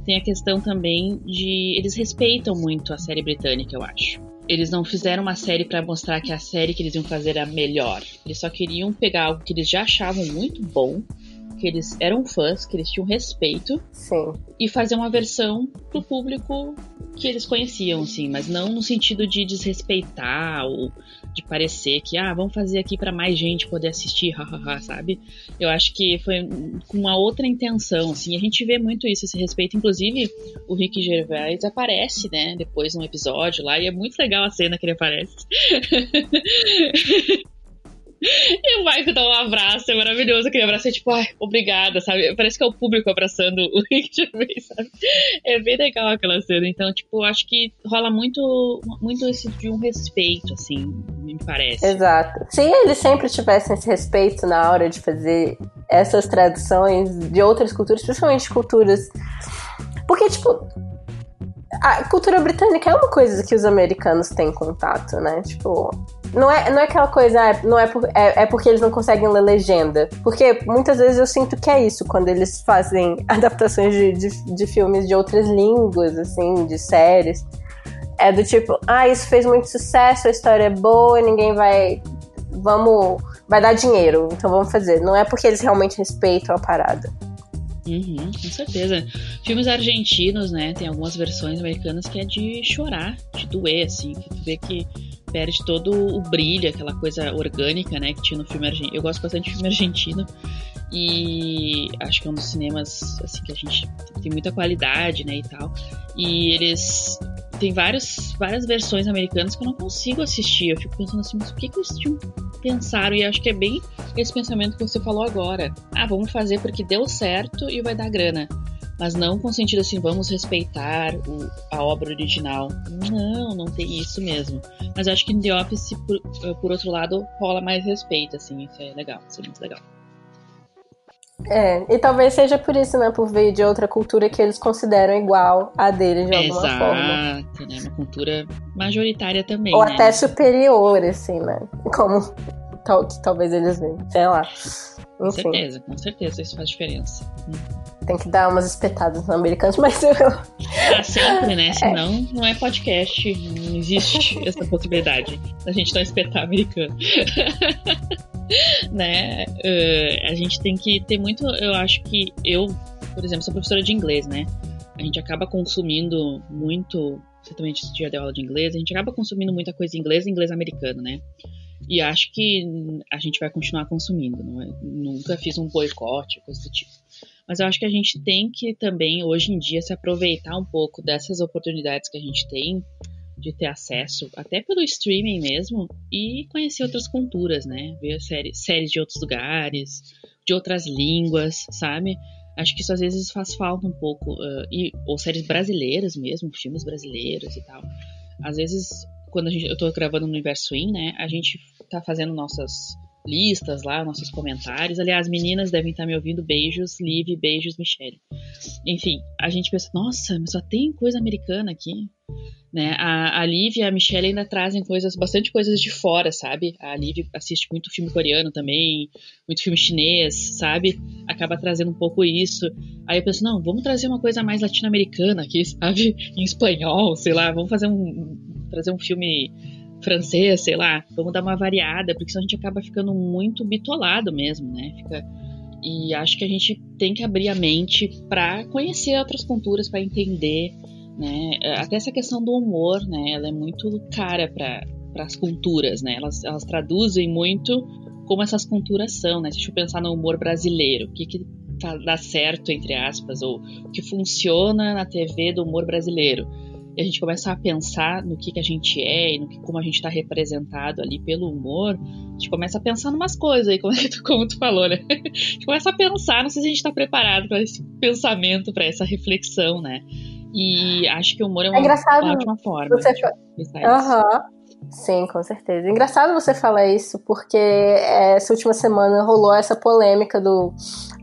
tem a questão também de eles respeitam muito a série britânica, eu acho. Eles não fizeram uma série para mostrar que a série que eles iam fazer era melhor. Eles só queriam pegar algo que eles já achavam muito bom que eles eram fãs, que eles tinham respeito. Sim. E fazer uma versão pro público que eles conheciam, assim, mas não no sentido de desrespeitar ou de parecer que, ah, vamos fazer aqui para mais gente poder assistir, hahaha, sabe? Eu acho que foi com uma outra intenção, assim, a gente vê muito isso, esse respeito. Inclusive, o Rick Gervais aparece, né, depois num episódio lá, e é muito legal a cena que ele aparece. E o Michael dá um abraço, é maravilhoso aquele abraço, é tipo, ai, obrigada, sabe? Parece que é o público abraçando o Rick Gervais, sabe? É bem legal aquela cena. Então, tipo, acho que rola muito, muito esse de um respeito, assim, me parece. Exato. Se eles sempre tivessem esse respeito na hora de fazer essas traduções de outras culturas, principalmente culturas. Porque, tipo, a cultura britânica é uma coisa que os americanos têm contato, né? Tipo, não é, não é aquela coisa, ah, não é, por, é, é porque eles não conseguem ler legenda. Porque muitas vezes eu sinto que é isso, quando eles fazem adaptações de, de, de filmes de outras línguas, assim, de séries. É do tipo, ah, isso fez muito sucesso, a história é boa, ninguém vai. Vamos. Vai dar dinheiro, então vamos fazer. Não é porque eles realmente respeitam a parada. Uhum, com certeza. Filmes argentinos, né? Tem algumas versões americanas que é de chorar, de doer, assim. Que tu vê que perde todo o brilho, aquela coisa orgânica, né? Que tinha no filme argentino. Eu gosto bastante de filme argentino. E acho que é um dos cinemas, assim, que a gente tem muita qualidade, né? E tal. E eles tem vários, várias versões americanas que eu não consigo assistir. Eu fico pensando assim, mas o que, que eles tinham pensaram? E acho que é bem esse pensamento que você falou agora. Ah, vamos fazer porque deu certo e vai dar grana. Mas não com sentido assim, vamos respeitar o, a obra original. Não, não tem isso mesmo. Mas acho que em The Office, por, por outro lado, rola mais respeito, assim, isso é legal, isso é muito legal. É, e talvez seja por isso, né? Por vir de outra cultura que eles consideram igual a deles de alguma Exato, forma. Exato, né? Uma cultura majoritária também. Ou né? até superior, assim, né? Como tal, que talvez eles vejam. Sei lá. Com certeza, com certeza, isso faz diferença. Tem que dar umas espetadas nos americanos, mas eu. Ah, sempre, né? Senão é. não é podcast. Não existe essa possibilidade da gente não espetar americano. né? Uh, a gente tem que ter muito. Eu acho que eu, por exemplo, sou professora de inglês, né? A gente acaba consumindo muito. Você também já deu aula de inglês, a gente acaba consumindo muita coisa em inglês e inglês americano, né? E acho que a gente vai continuar consumindo. É? Nunca fiz um boicote, coisa do tipo. Mas eu acho que a gente tem que também, hoje em dia, se aproveitar um pouco dessas oportunidades que a gente tem de ter acesso, até pelo streaming mesmo, e conhecer outras culturas, né? Ver séries, de outros lugares, de outras línguas, sabe? Acho que isso às vezes faz falta um pouco. Uh, e, ou séries brasileiras mesmo, filmes brasileiros e tal. Às vezes, quando a gente, eu tô gravando no Universo In, né? A gente tá fazendo nossas listas lá, nossos comentários. Aliás, meninas devem estar me ouvindo. Beijos, Liv, beijos, Michelle. Enfim, a gente pensa, nossa, mas só tem coisa americana aqui. Né? A, a Liv e a Michelle ainda trazem coisas, bastante coisas de fora, sabe? A Liv assiste muito filme coreano também, muito filme chinês, sabe? Acaba trazendo um pouco isso. Aí eu penso, não, vamos trazer uma coisa mais latino-americana aqui, sabe? Em espanhol, sei lá, vamos fazer um. trazer um filme francês, sei lá, vamos dar uma variada, porque senão a gente acaba ficando muito bitolado mesmo, né? Fica e acho que a gente tem que abrir a mente para conhecer outras culturas, para entender, né? Até essa questão do humor, né? Ela é muito cara para as culturas, né? Elas, elas traduzem muito como essas culturas são, né? Deixa eu pensar no humor brasileiro, o que que tá, dá certo entre aspas ou o que funciona na TV do humor brasileiro e a gente começa a pensar no que, que a gente é e no que, como a gente está representado ali pelo humor, a gente começa a pensar em umas coisas aí, como, como tu falou, né? A gente começa a pensar, não sei se a gente está preparado para esse pensamento, para essa reflexão, né? E acho que o humor é uma, é uma ótima forma. Você... Uhum. Sim, com certeza. Engraçado você falar isso, porque essa última semana rolou essa polêmica do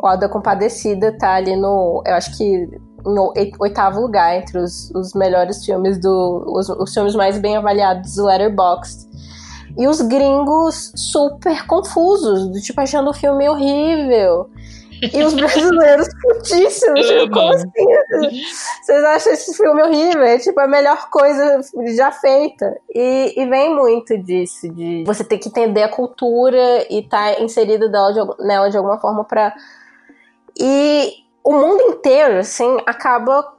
O da Compadecida, tá ali no. Eu acho que no oitavo lugar entre os, os melhores filmes do. Os, os filmes mais bem avaliados do Letterboxd. E os gringos super confusos, do tipo achando o filme horrível. E os brasileiros putíssimos. Tipo, como assim? Vocês acham esse filme horrível? É tipo a melhor coisa já feita. E, e vem muito disso, de você ter que entender a cultura e estar tá inserido nela de, nela de alguma forma para E o mundo inteiro, assim, acaba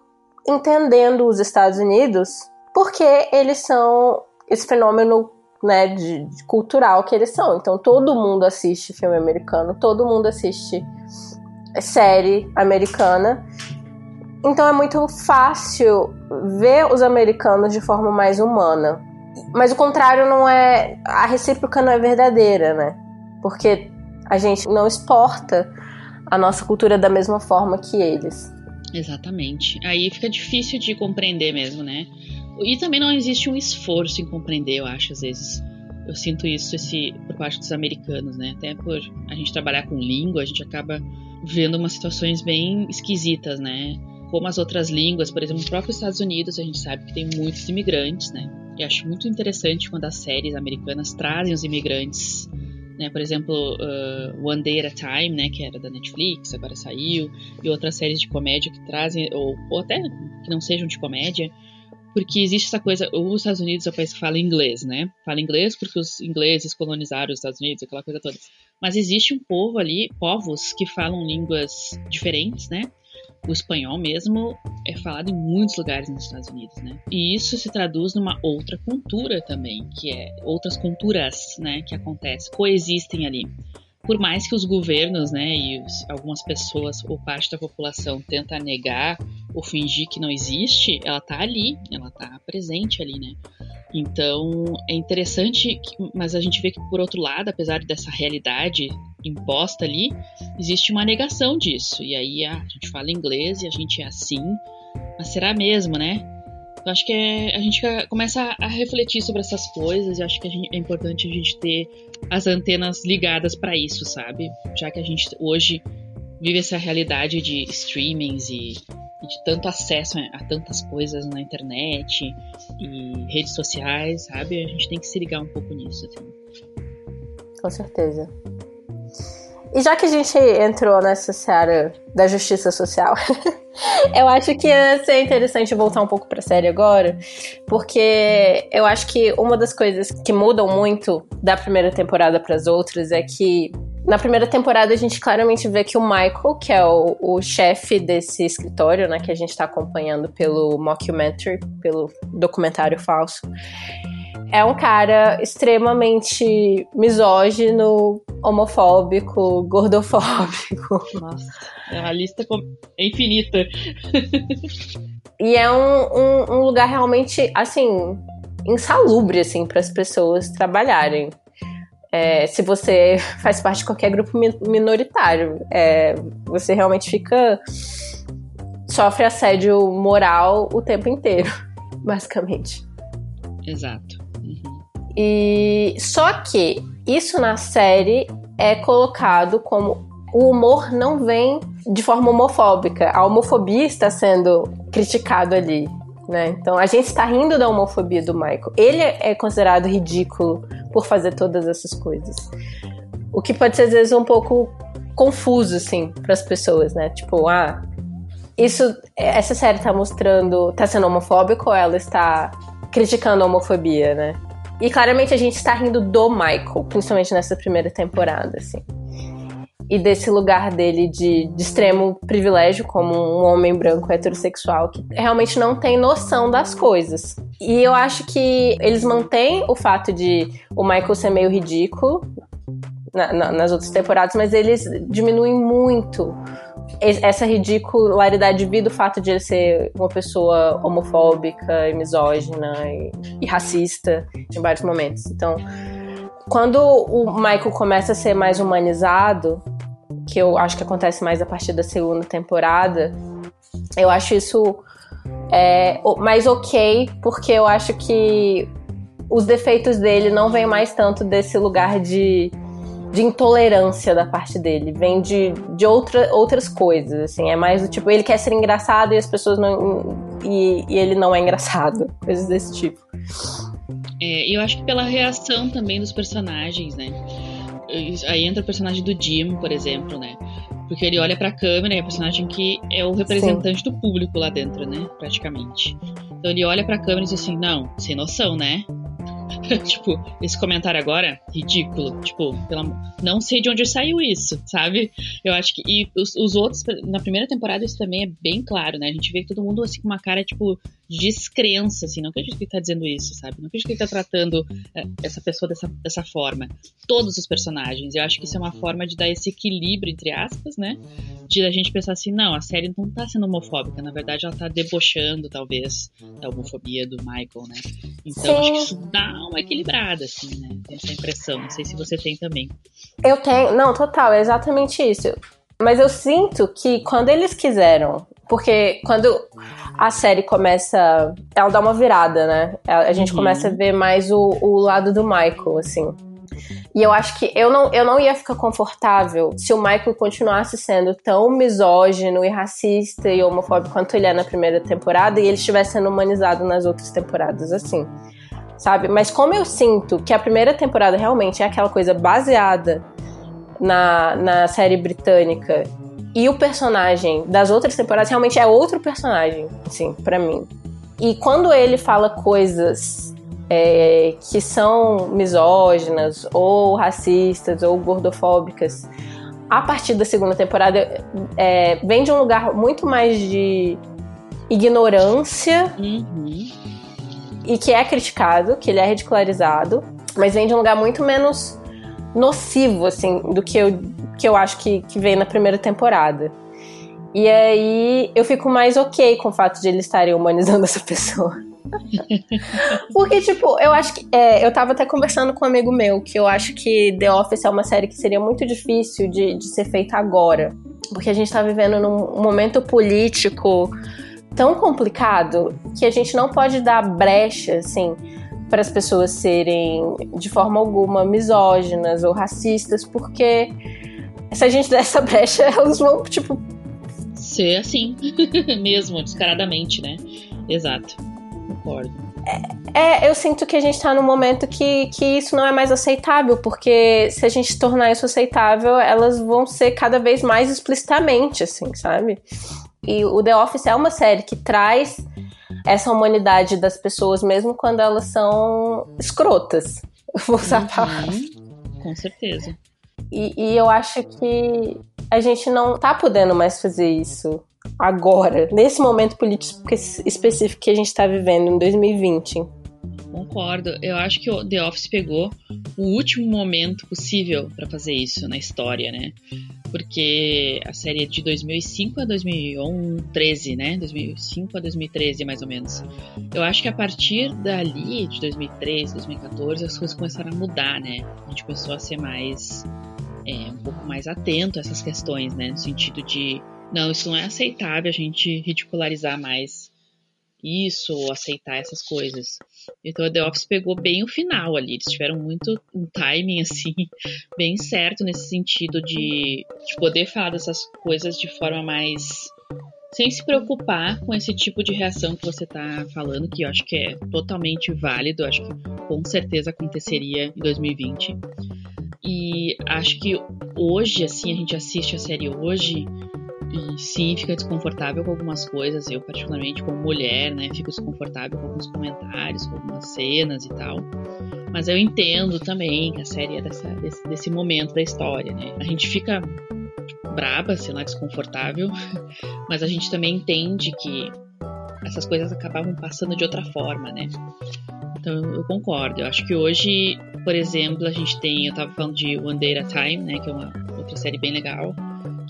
entendendo os Estados Unidos porque eles são esse fenômeno né, de, de, cultural que eles são. Então todo mundo assiste filme americano, todo mundo assiste série americana. Então é muito fácil ver os americanos de forma mais humana. Mas o contrário não é. A recíproca não é verdadeira, né? Porque a gente não exporta a nossa cultura da mesma forma que eles. Exatamente. Aí fica difícil de compreender mesmo, né? E também não existe um esforço em compreender, eu acho, às vezes. Eu sinto isso esse, por parte dos americanos, né? Até por a gente trabalhar com língua, a gente acaba vendo umas situações bem esquisitas, né? Como as outras línguas, por exemplo, no próprio Estados Unidos, a gente sabe que tem muitos imigrantes, né? E acho muito interessante quando as séries americanas trazem os imigrantes né? Por exemplo, uh, One Day at a Time, né? Que era da Netflix, agora saiu, e outras séries de comédia que trazem, ou, ou até que não sejam de comédia, porque existe essa coisa, os Estados Unidos é o país que fala inglês, né? Fala inglês porque os ingleses colonizaram os Estados Unidos, aquela coisa toda. Mas existe um povo ali, povos que falam línguas diferentes, né? O espanhol mesmo é falado em muitos lugares nos Estados Unidos, né? E isso se traduz numa outra cultura também, que é outras culturas, né, que acontecem, coexistem ali. Por mais que os governos, né, e os, algumas pessoas ou parte da população tenta negar ou fingir que não existe, ela tá ali, ela tá presente ali, né? Então é interessante, mas a gente vê que por outro lado, apesar dessa realidade imposta ali, existe uma negação disso. E aí a gente fala inglês e a gente é assim, mas será mesmo, né? Eu acho que é, a gente começa a refletir sobre essas coisas e acho que gente, é importante a gente ter as antenas ligadas para isso, sabe? Já que a gente hoje vive essa realidade de streamings e de tanto acesso a tantas coisas na internet e redes sociais, sabe? A gente tem que se ligar um pouco nisso. Assim. Com certeza. E já que a gente entrou nessa seara da justiça social, eu acho que ia ser interessante voltar um pouco para a série agora, porque eu acho que uma das coisas que mudam muito da primeira temporada para as outras é que na primeira temporada a gente claramente vê que o Michael, que é o, o chefe desse escritório, né, que a gente está acompanhando pelo mockumentary, pelo documentário falso, é um cara extremamente misógino, homofóbico, gordofóbico. Nossa, é a lista é infinita. e é um, um, um lugar realmente, assim, insalubre, assim, para as pessoas trabalharem. É, se você faz parte de qualquer grupo minoritário, é, você realmente fica. sofre assédio moral o tempo inteiro, basicamente. Exato. E só que isso na série é colocado como o humor não vem de forma homofóbica. A homofobia está sendo criticado ali. Né? Então a gente está rindo da homofobia do Michael. Ele é considerado ridículo por fazer todas essas coisas. O que pode ser às vezes um pouco confuso assim para as pessoas, né? Tipo, ah, isso essa série está mostrando, está sendo homofóbico ou ela está criticando a homofobia, né? E claramente a gente está rindo do Michael, principalmente nessa primeira temporada, assim. E desse lugar dele de, de extremo privilégio, como um homem branco heterossexual, que realmente não tem noção das coisas. E eu acho que eles mantêm o fato de o Michael ser meio ridículo na, na, nas outras temporadas, mas eles diminuem muito essa ridicularidade devido ao fato de ele ser uma pessoa homofóbica e misógina e, e, racista em vários momentos. Então, quando o Michael começa a ser mais humanizado, que eu acho que acontece mais a partir da segunda temporada, eu acho isso é, mais ok, porque eu acho que os defeitos dele não vêm mais tanto desse lugar de de intolerância da parte dele, vem de, de outra, outras coisas, assim, é mais do tipo, ele quer ser engraçado e as pessoas não. e, e ele não é engraçado, coisas desse tipo. É, eu acho que pela reação também dos personagens, né? Aí entra o personagem do Jim, por exemplo, né? Porque ele olha pra câmera e é o personagem que é o representante Sim. do público lá dentro, né? Praticamente. Então ele olha pra câmera e diz assim: não, sem noção, né? tipo, esse comentário agora, ridículo. Tipo, pela, não sei de onde saiu isso, sabe? Eu acho que. E os, os outros, na primeira temporada, isso também é bem claro, né? A gente vê todo mundo assim com uma cara, tipo, descrença, assim. Não acredito que ele tá dizendo isso, sabe? Não acredito que ele tá tratando é, essa pessoa dessa, dessa forma. Todos os personagens. Eu acho que isso é uma forma de dar esse equilíbrio, entre aspas, né? De a gente pensar assim, não, a série não tá sendo homofóbica. Na verdade, ela tá debochando, talvez, da homofobia do Michael, né? Então, Sim. acho que isso dá uma equilibrada, assim, né? Tem essa impressão. Não sei se você tem também. Eu tenho. Não, total, é exatamente isso. Mas eu sinto que quando eles quiseram porque quando a série começa. Ela dá uma virada, né? A gente uhum. começa a ver mais o, o lado do Michael, assim. E eu acho que eu não, eu não ia ficar confortável se o Michael continuasse sendo tão misógino e racista e homofóbico quanto ele é na primeira temporada e ele estivesse sendo humanizado nas outras temporadas, assim. Sabe? Mas como eu sinto que a primeira temporada realmente é aquela coisa baseada na, na série britânica e o personagem das outras temporadas realmente é outro personagem, assim, para mim. E quando ele fala coisas é, que são misóginas, ou racistas, ou gordofóbicas, a partir da segunda temporada é, vem de um lugar muito mais de ignorância uhum. E que é criticado, que ele é ridicularizado, mas vem de um lugar muito menos nocivo, assim, do que eu que eu acho que, que veio na primeira temporada. E aí eu fico mais ok com o fato de eles estarem humanizando essa pessoa. Porque, tipo, eu acho que. É, eu tava até conversando com um amigo meu que eu acho que The Office é uma série que seria muito difícil de, de ser feita agora. Porque a gente tá vivendo num momento político tão complicado que a gente não pode dar brecha, assim, para as pessoas serem de forma alguma misóginas ou racistas, porque se a gente der essa brecha, elas vão, tipo. Ser assim, mesmo, descaradamente, né? Exato. Concordo. É, é, eu sinto que a gente tá num momento que, que isso não é mais aceitável, porque se a gente tornar isso aceitável, elas vão ser cada vez mais explicitamente, assim, sabe? E o The Office é uma série que traz essa humanidade das pessoas, mesmo quando elas são escrotas. Vou usar uhum. a palavra. Com certeza. E, e eu acho que a gente não tá podendo mais fazer isso agora, nesse momento político específico que a gente está vivendo em 2020. Concordo. Eu acho que o The Office pegou o último momento possível para fazer isso na história, né? Porque a série é de 2005 a 2013, né? 2005 a 2013, mais ou menos. Eu acho que a partir dali, de 2013, 2014, as coisas começaram a mudar, né? A gente começou a ser mais é, um pouco mais atento a essas questões, né? No sentido de, não, isso não é aceitável a gente ridicularizar mais isso ou aceitar essas coisas. Então a The Office pegou bem o final ali. Eles tiveram muito um timing assim, bem certo nesse sentido de, de poder falar dessas coisas de forma mais sem se preocupar com esse tipo de reação que você está falando, que eu acho que é totalmente válido, acho que com certeza aconteceria em 2020. E acho que hoje, assim, a gente assiste a série hoje e sim, fica desconfortável com algumas coisas. Eu, particularmente, como mulher, né, fico desconfortável com alguns comentários, com algumas cenas e tal. Mas eu entendo também que a série é dessa, desse, desse momento da história, né? A gente fica braba, sei lá, desconfortável, mas a gente também entende que essas coisas acabavam passando de outra forma, né? Então eu concordo. Eu acho que hoje, por exemplo, a gente tem, eu tava falando de One Day at a Time, né, que é uma outra série bem legal,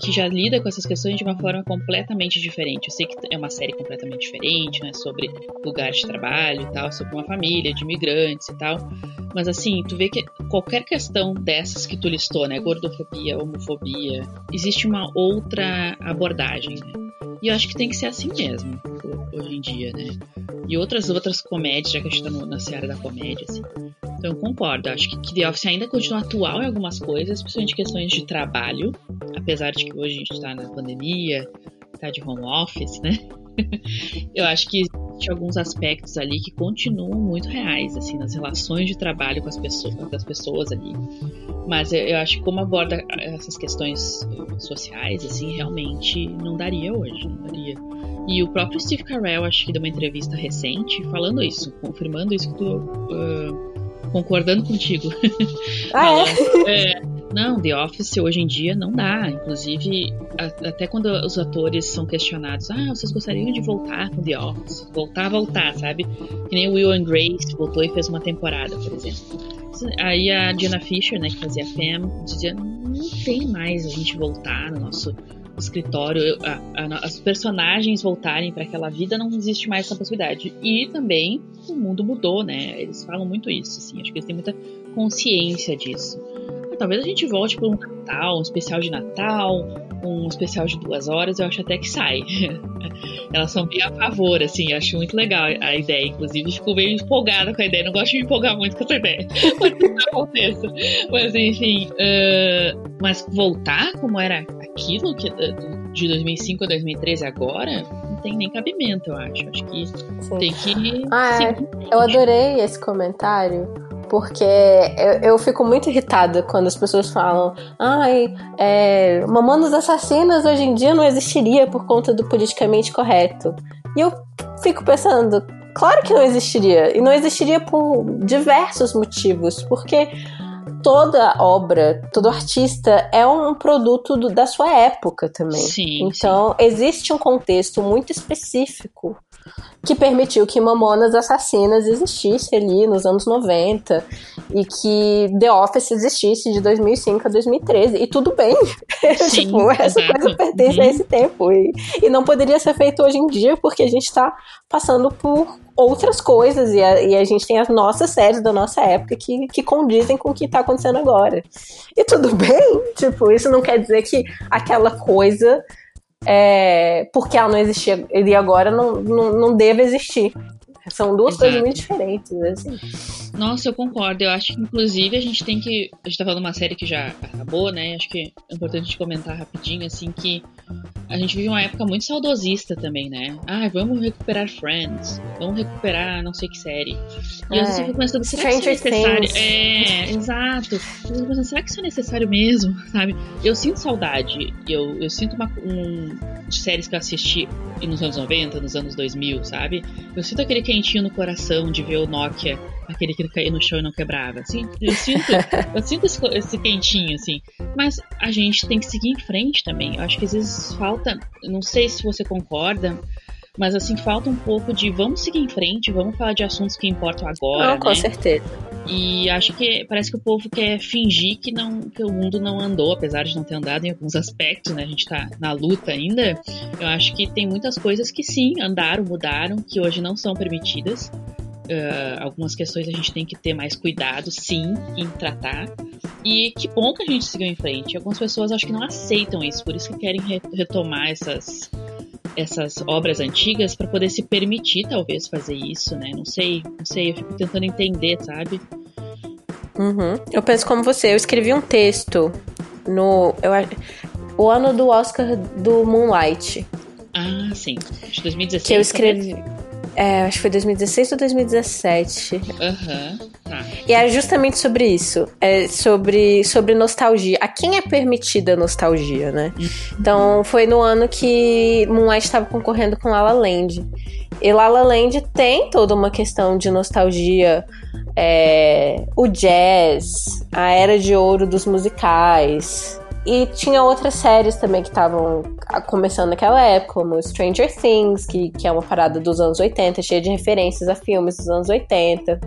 que já lida com essas questões de uma forma completamente diferente. Eu sei que é uma série completamente diferente, né, sobre lugar de trabalho e tal, sobre uma família de imigrantes e tal. Mas assim, tu vê que qualquer questão dessas que tu listou, né, gordofobia, homofobia, existe uma outra abordagem, né? E eu acho que tem que ser assim mesmo, hoje em dia, né? E outras outras comédias, já que a gente tá no, na seara da comédia, assim. Então eu concordo, acho que, The Office ainda continua atual em algumas coisas, principalmente questões de trabalho, apesar de que hoje a gente tá na pandemia, tá de home office, né? eu acho que existe alguns aspectos ali que continuam muito reais, assim, nas relações de trabalho com as pessoas, pessoas ali. Mas eu, eu acho que como aborda essas questões sociais, assim, realmente não daria hoje, não daria. E o próprio Steve Carell, acho que deu uma entrevista recente falando isso, confirmando isso que tu uh, concordando contigo. Ah, é? é? Não, The Office hoje em dia não dá. Inclusive, a, até quando os atores são questionados, ah, vocês gostariam de voltar com The Office? Voltar, voltar, sabe? Que nem o Will and Grace voltou e fez uma temporada, por exemplo. Aí a Diana Fisher, né, que fazia Pam, dizia, não tem mais a gente voltar no nosso escritório, a, a, as personagens voltarem para aquela vida, não existe mais essa possibilidade. E também o mundo mudou, né? Eles falam muito isso, assim, acho que eles têm muita consciência disso. Talvez a gente volte para um Natal, um especial de Natal, um especial de duas horas, eu acho até que sai. Elas são bem a favor, assim, acho muito legal a ideia. Inclusive, fico meio empolgada com a ideia. Não gosto de me empolgar muito com essa ideia. Isso aconteça. Mas, enfim. Uh, mas voltar como era aquilo que, de 2005 a 2013 agora, não tem nem cabimento, eu acho. Acho que Sim. tem que. Ah, é. eu adorei esse comentário porque eu, eu, fico muito irritada quando as pessoas falam: ai, é, Mamonas Assassinas hoje em dia não existiria por conta do politicamente correto. E eu fico pensando: claro que não existiria. E não existiria por diversos motivos. Porque toda obra, todo artista é um produto do, da sua época também. Sim, então, sim. existe um contexto muito específico que permitiu que Mamonas Assassinas existisse ali nos anos 90 e que The Office existisse de 2005 a 2013 e tudo bem. Sim, tipo, essa coisa pertence uhum. a esse tempo. E, e não poderia ser feito hoje em dia porque a gente está passando por outras coisas. E a, e a, gente tem as nossas séries da nossa época que, que condizem com o que está acontecendo agora. E tudo bem? Tipo, isso não quer dizer que aquela coisa é, porque ela não existia e agora não, não, não deve existir. São duas Exato. coisas muito diferentes, assim. Nossa, eu concordo. Eu acho que, inclusive, a gente tem que. A gente tá falando uma série que já acabou, né? Acho que é importante comentar rapidinho, assim, que a gente vive uma época muito saudosista também, né? Ah, vamos recuperar Friends, vamos recuperar não sei que série. E é. às vezes eu fico pensando, será Stranger que isso é necessário? Things. É, exato. Eu fico pensando, será que isso é necessário mesmo? Sabe? Eu sinto saudade. Eu, eu sinto uma, um, de séries que eu assisti nos anos 90, nos anos 2000, sabe? Eu sinto aquele quentinho no coração de ver o Nokia aquele que caía no chão e não quebrava. Assim, eu sinto, eu sinto esse, esse quentinho, assim. Mas a gente tem que seguir em frente também. Eu acho que às vezes falta, não sei se você concorda, mas assim, falta um pouco de vamos seguir em frente, vamos falar de assuntos que importam agora. Não, com né? certeza. E acho que parece que o povo quer fingir que, não, que o mundo não andou, apesar de não ter andado em alguns aspectos, né? A gente tá na luta ainda. Eu acho que tem muitas coisas que sim, andaram, mudaram, que hoje não são permitidas. Uh, algumas questões a gente tem que ter mais cuidado, sim, em tratar. E que bom que a gente seguiu em frente. Algumas pessoas acho que não aceitam isso, por isso que querem re retomar essas, essas obras antigas para poder se permitir, talvez, fazer isso, né? Não sei, não sei, eu fico tentando entender, sabe? Uhum. Eu penso como você, eu escrevi um texto no. Eu, o ano do Oscar do Moonlight. Ah, sim. De 2016. Que eu escrevi. Né? É, acho que foi 2016 ou 2017. Aham, uhum, tá. E é justamente sobre isso. É sobre, sobre nostalgia. A quem é permitida a nostalgia, né? Uhum. Então, foi no ano que Moonlight estava concorrendo com La La Land. E La La Land tem toda uma questão de nostalgia. É, o jazz, a era de ouro dos musicais, e tinha outras séries também que estavam começando naquela época, como Stranger Things, que, que é uma parada dos anos 80, cheia de referências a filmes dos anos 80.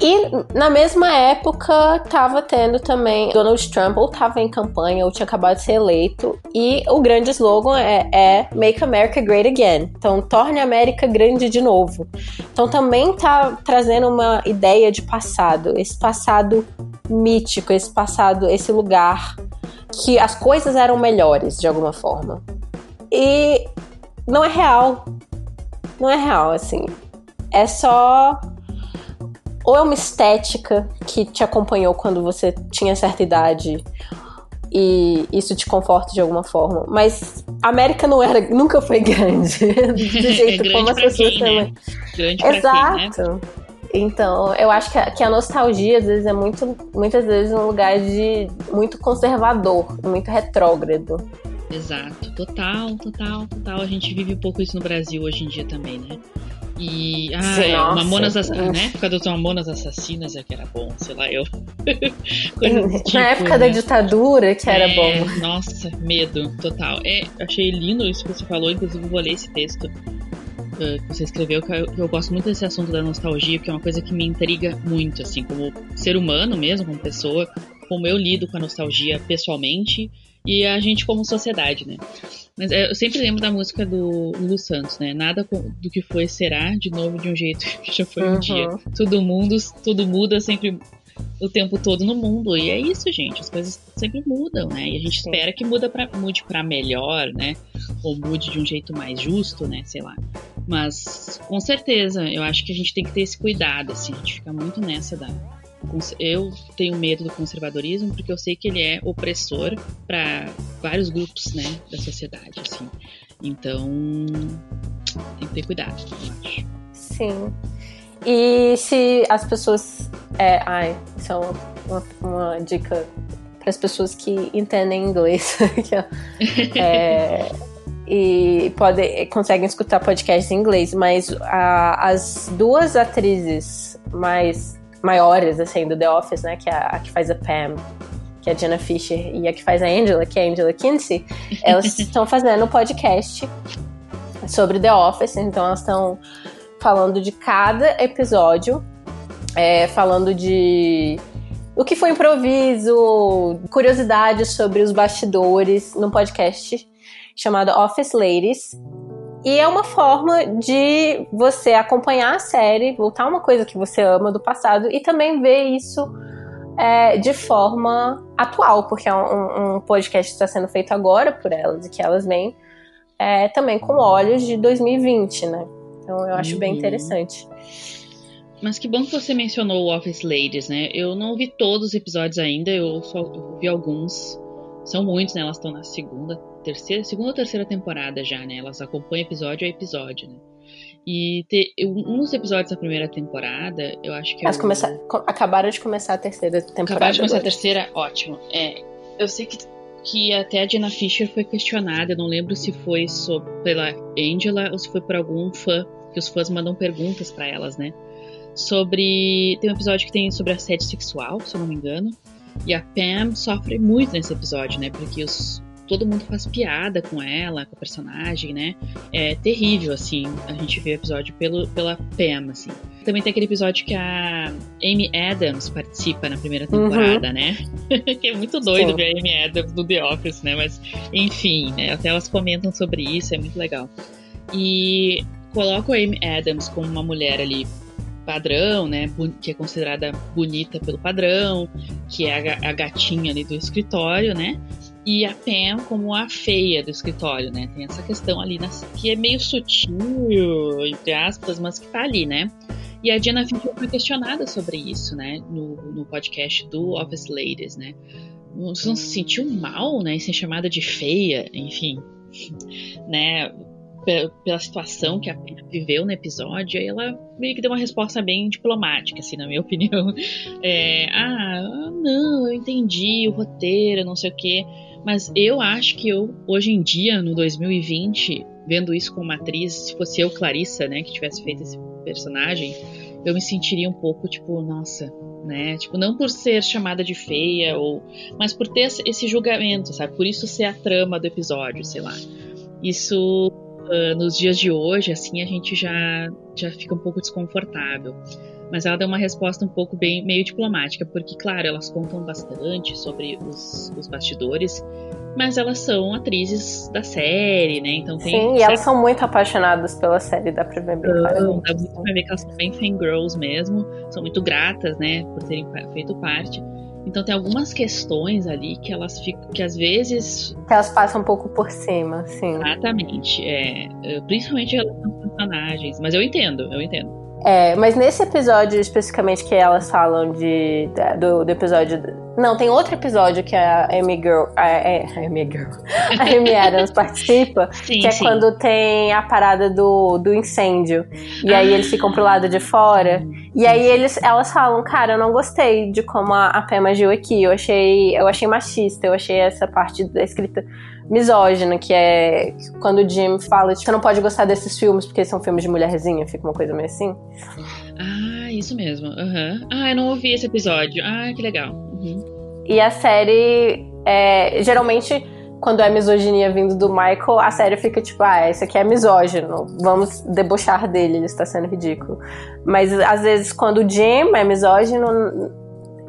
E na mesma época tava tendo também Donald Trump ou tava em campanha ou tinha acabado de ser eleito e o grande slogan é, é Make America Great Again. Então torne a América grande de novo. Então também tá trazendo uma ideia de passado, esse passado mítico, esse passado, esse lugar que as coisas eram melhores de alguma forma. E não é real. Não é real, assim. É só. Ou é uma estética que te acompanhou quando você tinha certa idade e isso te conforta de alguma forma. Mas a América não era, nunca foi grande. Do jeito é como as pessoas quem, também. Né? Grande Exato. Quem, né? Então, eu acho que a, que a, nostalgia, às vezes, é muito, muitas vezes um lugar de muito conservador, muito retrógrado. Exato, total, total, total. A gente vive um pouco isso no Brasil hoje em dia também, né? E. Ah, Sim, é, Mamonas Assassinas. Na época dos Mamonas Assassinas é que era bom, sei lá, eu. tipo, Na época né? da ditadura que era é, bom. Nossa, medo, total. É, achei lindo isso que você falou, inclusive vou ler esse texto uh, que você escreveu, que eu, que eu, gosto muito desse assunto da nostalgia, porque é uma coisa que me intriga muito, assim, como ser humano mesmo, como pessoa, como eu lido com a nostalgia pessoalmente e a gente como sociedade, né? Mas é, eu sempre lembro da música do Lulu Santos, né? Nada do que foi será de novo de um jeito que já foi um uhum. dia. Todo mundo, tudo muda sempre o tempo todo no mundo. E é isso, gente. As coisas sempre mudam, né? E a gente Sim. espera que muda pra, mude para melhor, né? Ou mude de um jeito mais justo, né? Sei lá. Mas, com certeza, eu acho que a gente tem que ter esse cuidado, assim. A gente fica muito nessa da, eu tenho medo do conservadorismo porque eu sei que ele é opressor para vários grupos, né, da sociedade, assim. Então, tem que ter cuidado, eu acho. Sim. E se as pessoas. É, ai, isso é uma, uma dica para as pessoas que entendem inglês. é, e podem, conseguem escutar podcasts em inglês, mas a, as duas atrizes mais maiores, assim, do The Office, né? Que é a, a que faz a Pam, que é a Jenna Fisher, e a que faz a Angela, que é a Angela Kinsey, elas estão fazendo um podcast sobre The Office, então elas estão falando de cada episódio, é, falando de o que foi improviso, curiosidades sobre os bastidores, num podcast chamado Office Ladies. E é uma forma de você acompanhar a série, voltar uma coisa que você ama do passado e também ver isso é, de forma atual, porque é um, um podcast que está sendo feito agora por elas e que elas vêm é, também com olhos de 2020, né? Então eu acho uhum. bem interessante. Mas que bom que você mencionou o Office Ladies, né? Eu não vi todos os episódios ainda, eu só vi alguns. São muitos, né? Elas estão na segunda, terceira, segunda ou terceira temporada já, né? Elas acompanham episódio a episódio, né? E te, um dos episódios da primeira temporada, eu acho que. Elas eu... começar, acabaram de começar a terceira temporada. Acabaram de começar a terceira, ótimo. É, eu sei que, que até a Dina Fisher foi questionada, eu não lembro se foi sobre, pela Angela ou se foi por algum fã, que os fãs mandam perguntas para elas, né? Sobre. Tem um episódio que tem sobre assédio sexual, se eu não me engano. E a Pam sofre muito nesse episódio, né? Porque os, todo mundo faz piada com ela, com a personagem, né? É terrível, assim, a gente vê o episódio pelo, pela Pam, assim. Também tem aquele episódio que a Amy Adams participa na primeira uhum. temporada, uhum. né? que é muito doido Sim. ver a Amy Adams no The Office, né? Mas, enfim, né? Até elas comentam sobre isso, é muito legal. E coloco a Amy Adams como uma mulher ali padrão, né, que é considerada bonita pelo padrão, que é a, gatinha ali do escritório, né, e a Pam como a feia do escritório, né? Tem essa questão ali que é meio sutil, entre aspas, mas que tá ali, né? E a Diana Finkel foi questionada sobre isso, né? No, no podcast do Office Ladies, né? Você não se sentiu mal, né? Em ser chamada de feia, enfim, né? Pela situação que a Pam viveu no episódio, ela meio que deu uma resposta bem diplomática, assim, na minha opinião. É, ah, não, eu entendi o roteiro, não sei o quê. Mas eu acho que eu, hoje em dia, no 2020, vendo isso como atriz, se fosse eu, Clarissa, né, que tivesse feito esse personagem, eu me sentiria um pouco tipo, nossa, né? Tipo, não por ser chamada de feia, ou mas por ter esse julgamento, sabe? Por isso ser a trama do episódio, sei lá. Isso uh, nos dias de hoje, assim, a gente já, já fica um pouco desconfortável mas ela deu uma resposta um pouco bem meio diplomática, porque, claro, elas contam bastante sobre os, os bastidores, mas elas são atrizes da série, né? Então tem. Sim, e elas são muito apaixonadas pela série, dá pra ver bem claramente. Dá muito pra ver que elas são bem fangirls mesmo, são muito gratas, né, por terem feito parte. Então tem algumas questões ali que elas ficam, que às vezes. Que elas passam um pouco por cima, sim. Exatamente. É, principalmente em relação aos personagens. Mas eu entendo, eu entendo. É, mas nesse episódio especificamente que elas falam de, do, do episódio. Não, tem outro episódio que a Amy Girl. A, a Amy Girl. A Amy Adams participa, sim, que é sim. quando tem a parada do, do incêndio. E aí eles ficam pro lado de fora. E aí eles, elas falam, cara, eu não gostei de como a, a Pam agiu aqui. Eu achei, eu achei machista, eu achei essa parte da escrita misógina, que é quando o Jim fala, tipo, você não pode gostar desses filmes porque são filmes de mulherzinha, fica uma coisa meio assim. Ah, isso mesmo. Uhum. Ah, eu não ouvi esse episódio. Ah, que legal. Uhum. E a série, é, geralmente, quando é misoginia vindo do Michael, a série fica tipo, ah, esse aqui é misógino, vamos debochar dele, ele está sendo ridículo. Mas às vezes, quando o Jim é misógino,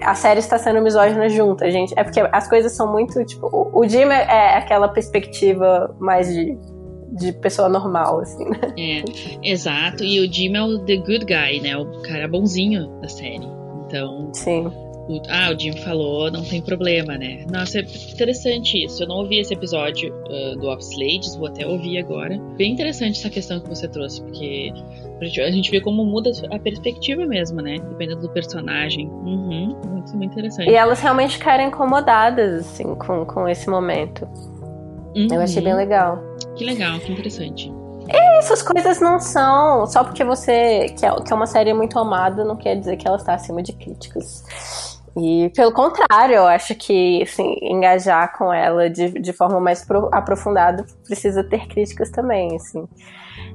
a série está sendo misógina junto, gente. É porque as coisas são muito, tipo, o, o Jim é, é aquela perspectiva mais de, de pessoa normal, assim, né? É, exato. E o Jim é o the good guy, né? O cara bonzinho da série. Então. Sim o, ah, o Jim falou, não tem problema, né? Nossa, é interessante isso. Eu não ouvi esse episódio uh, do Office Ladies, vou até ouvir agora. Bem interessante essa questão que você trouxe, porque a gente vê como muda a perspectiva mesmo, né? Dependendo do personagem. Uhum, muito, muito interessante. E elas realmente ficaram incomodadas, assim, com, com esse momento. Uhum. Eu achei bem legal. Que legal, que interessante. E essas coisas não são. Só porque você. Que é, que é uma série muito amada, não quer dizer que ela está acima de críticas. E pelo contrário, eu acho que assim, engajar com ela de, de forma mais pro, aprofundada precisa ter críticas também. Assim.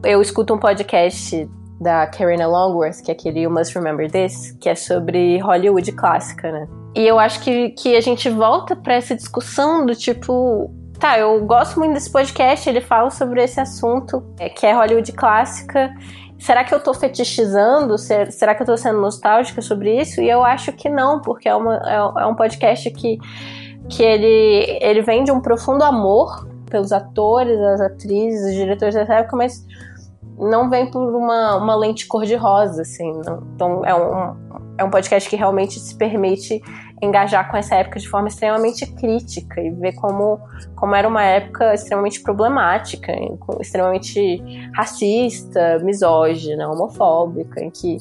Eu escuto um podcast da Karina Longworth, que é aquele You Must Remember This, que é sobre Hollywood clássica, né? E eu acho que, que a gente volta para essa discussão do tipo. Tá, eu gosto muito desse podcast, ele fala sobre esse assunto, é, que é Hollywood clássica, será que eu tô fetichizando? Será que eu tô sendo nostálgica sobre isso? E eu acho que não, porque é, uma, é, é um podcast que, que ele, ele vem de um profundo amor pelos atores, as atrizes, os diretores dessa época, mas não vem por uma, uma lente cor-de-rosa, assim. Não. Então é um, é um podcast que realmente se permite engajar com essa época de forma extremamente crítica e ver como, como era uma época extremamente problemática, extremamente racista, misógina, homofóbica, em que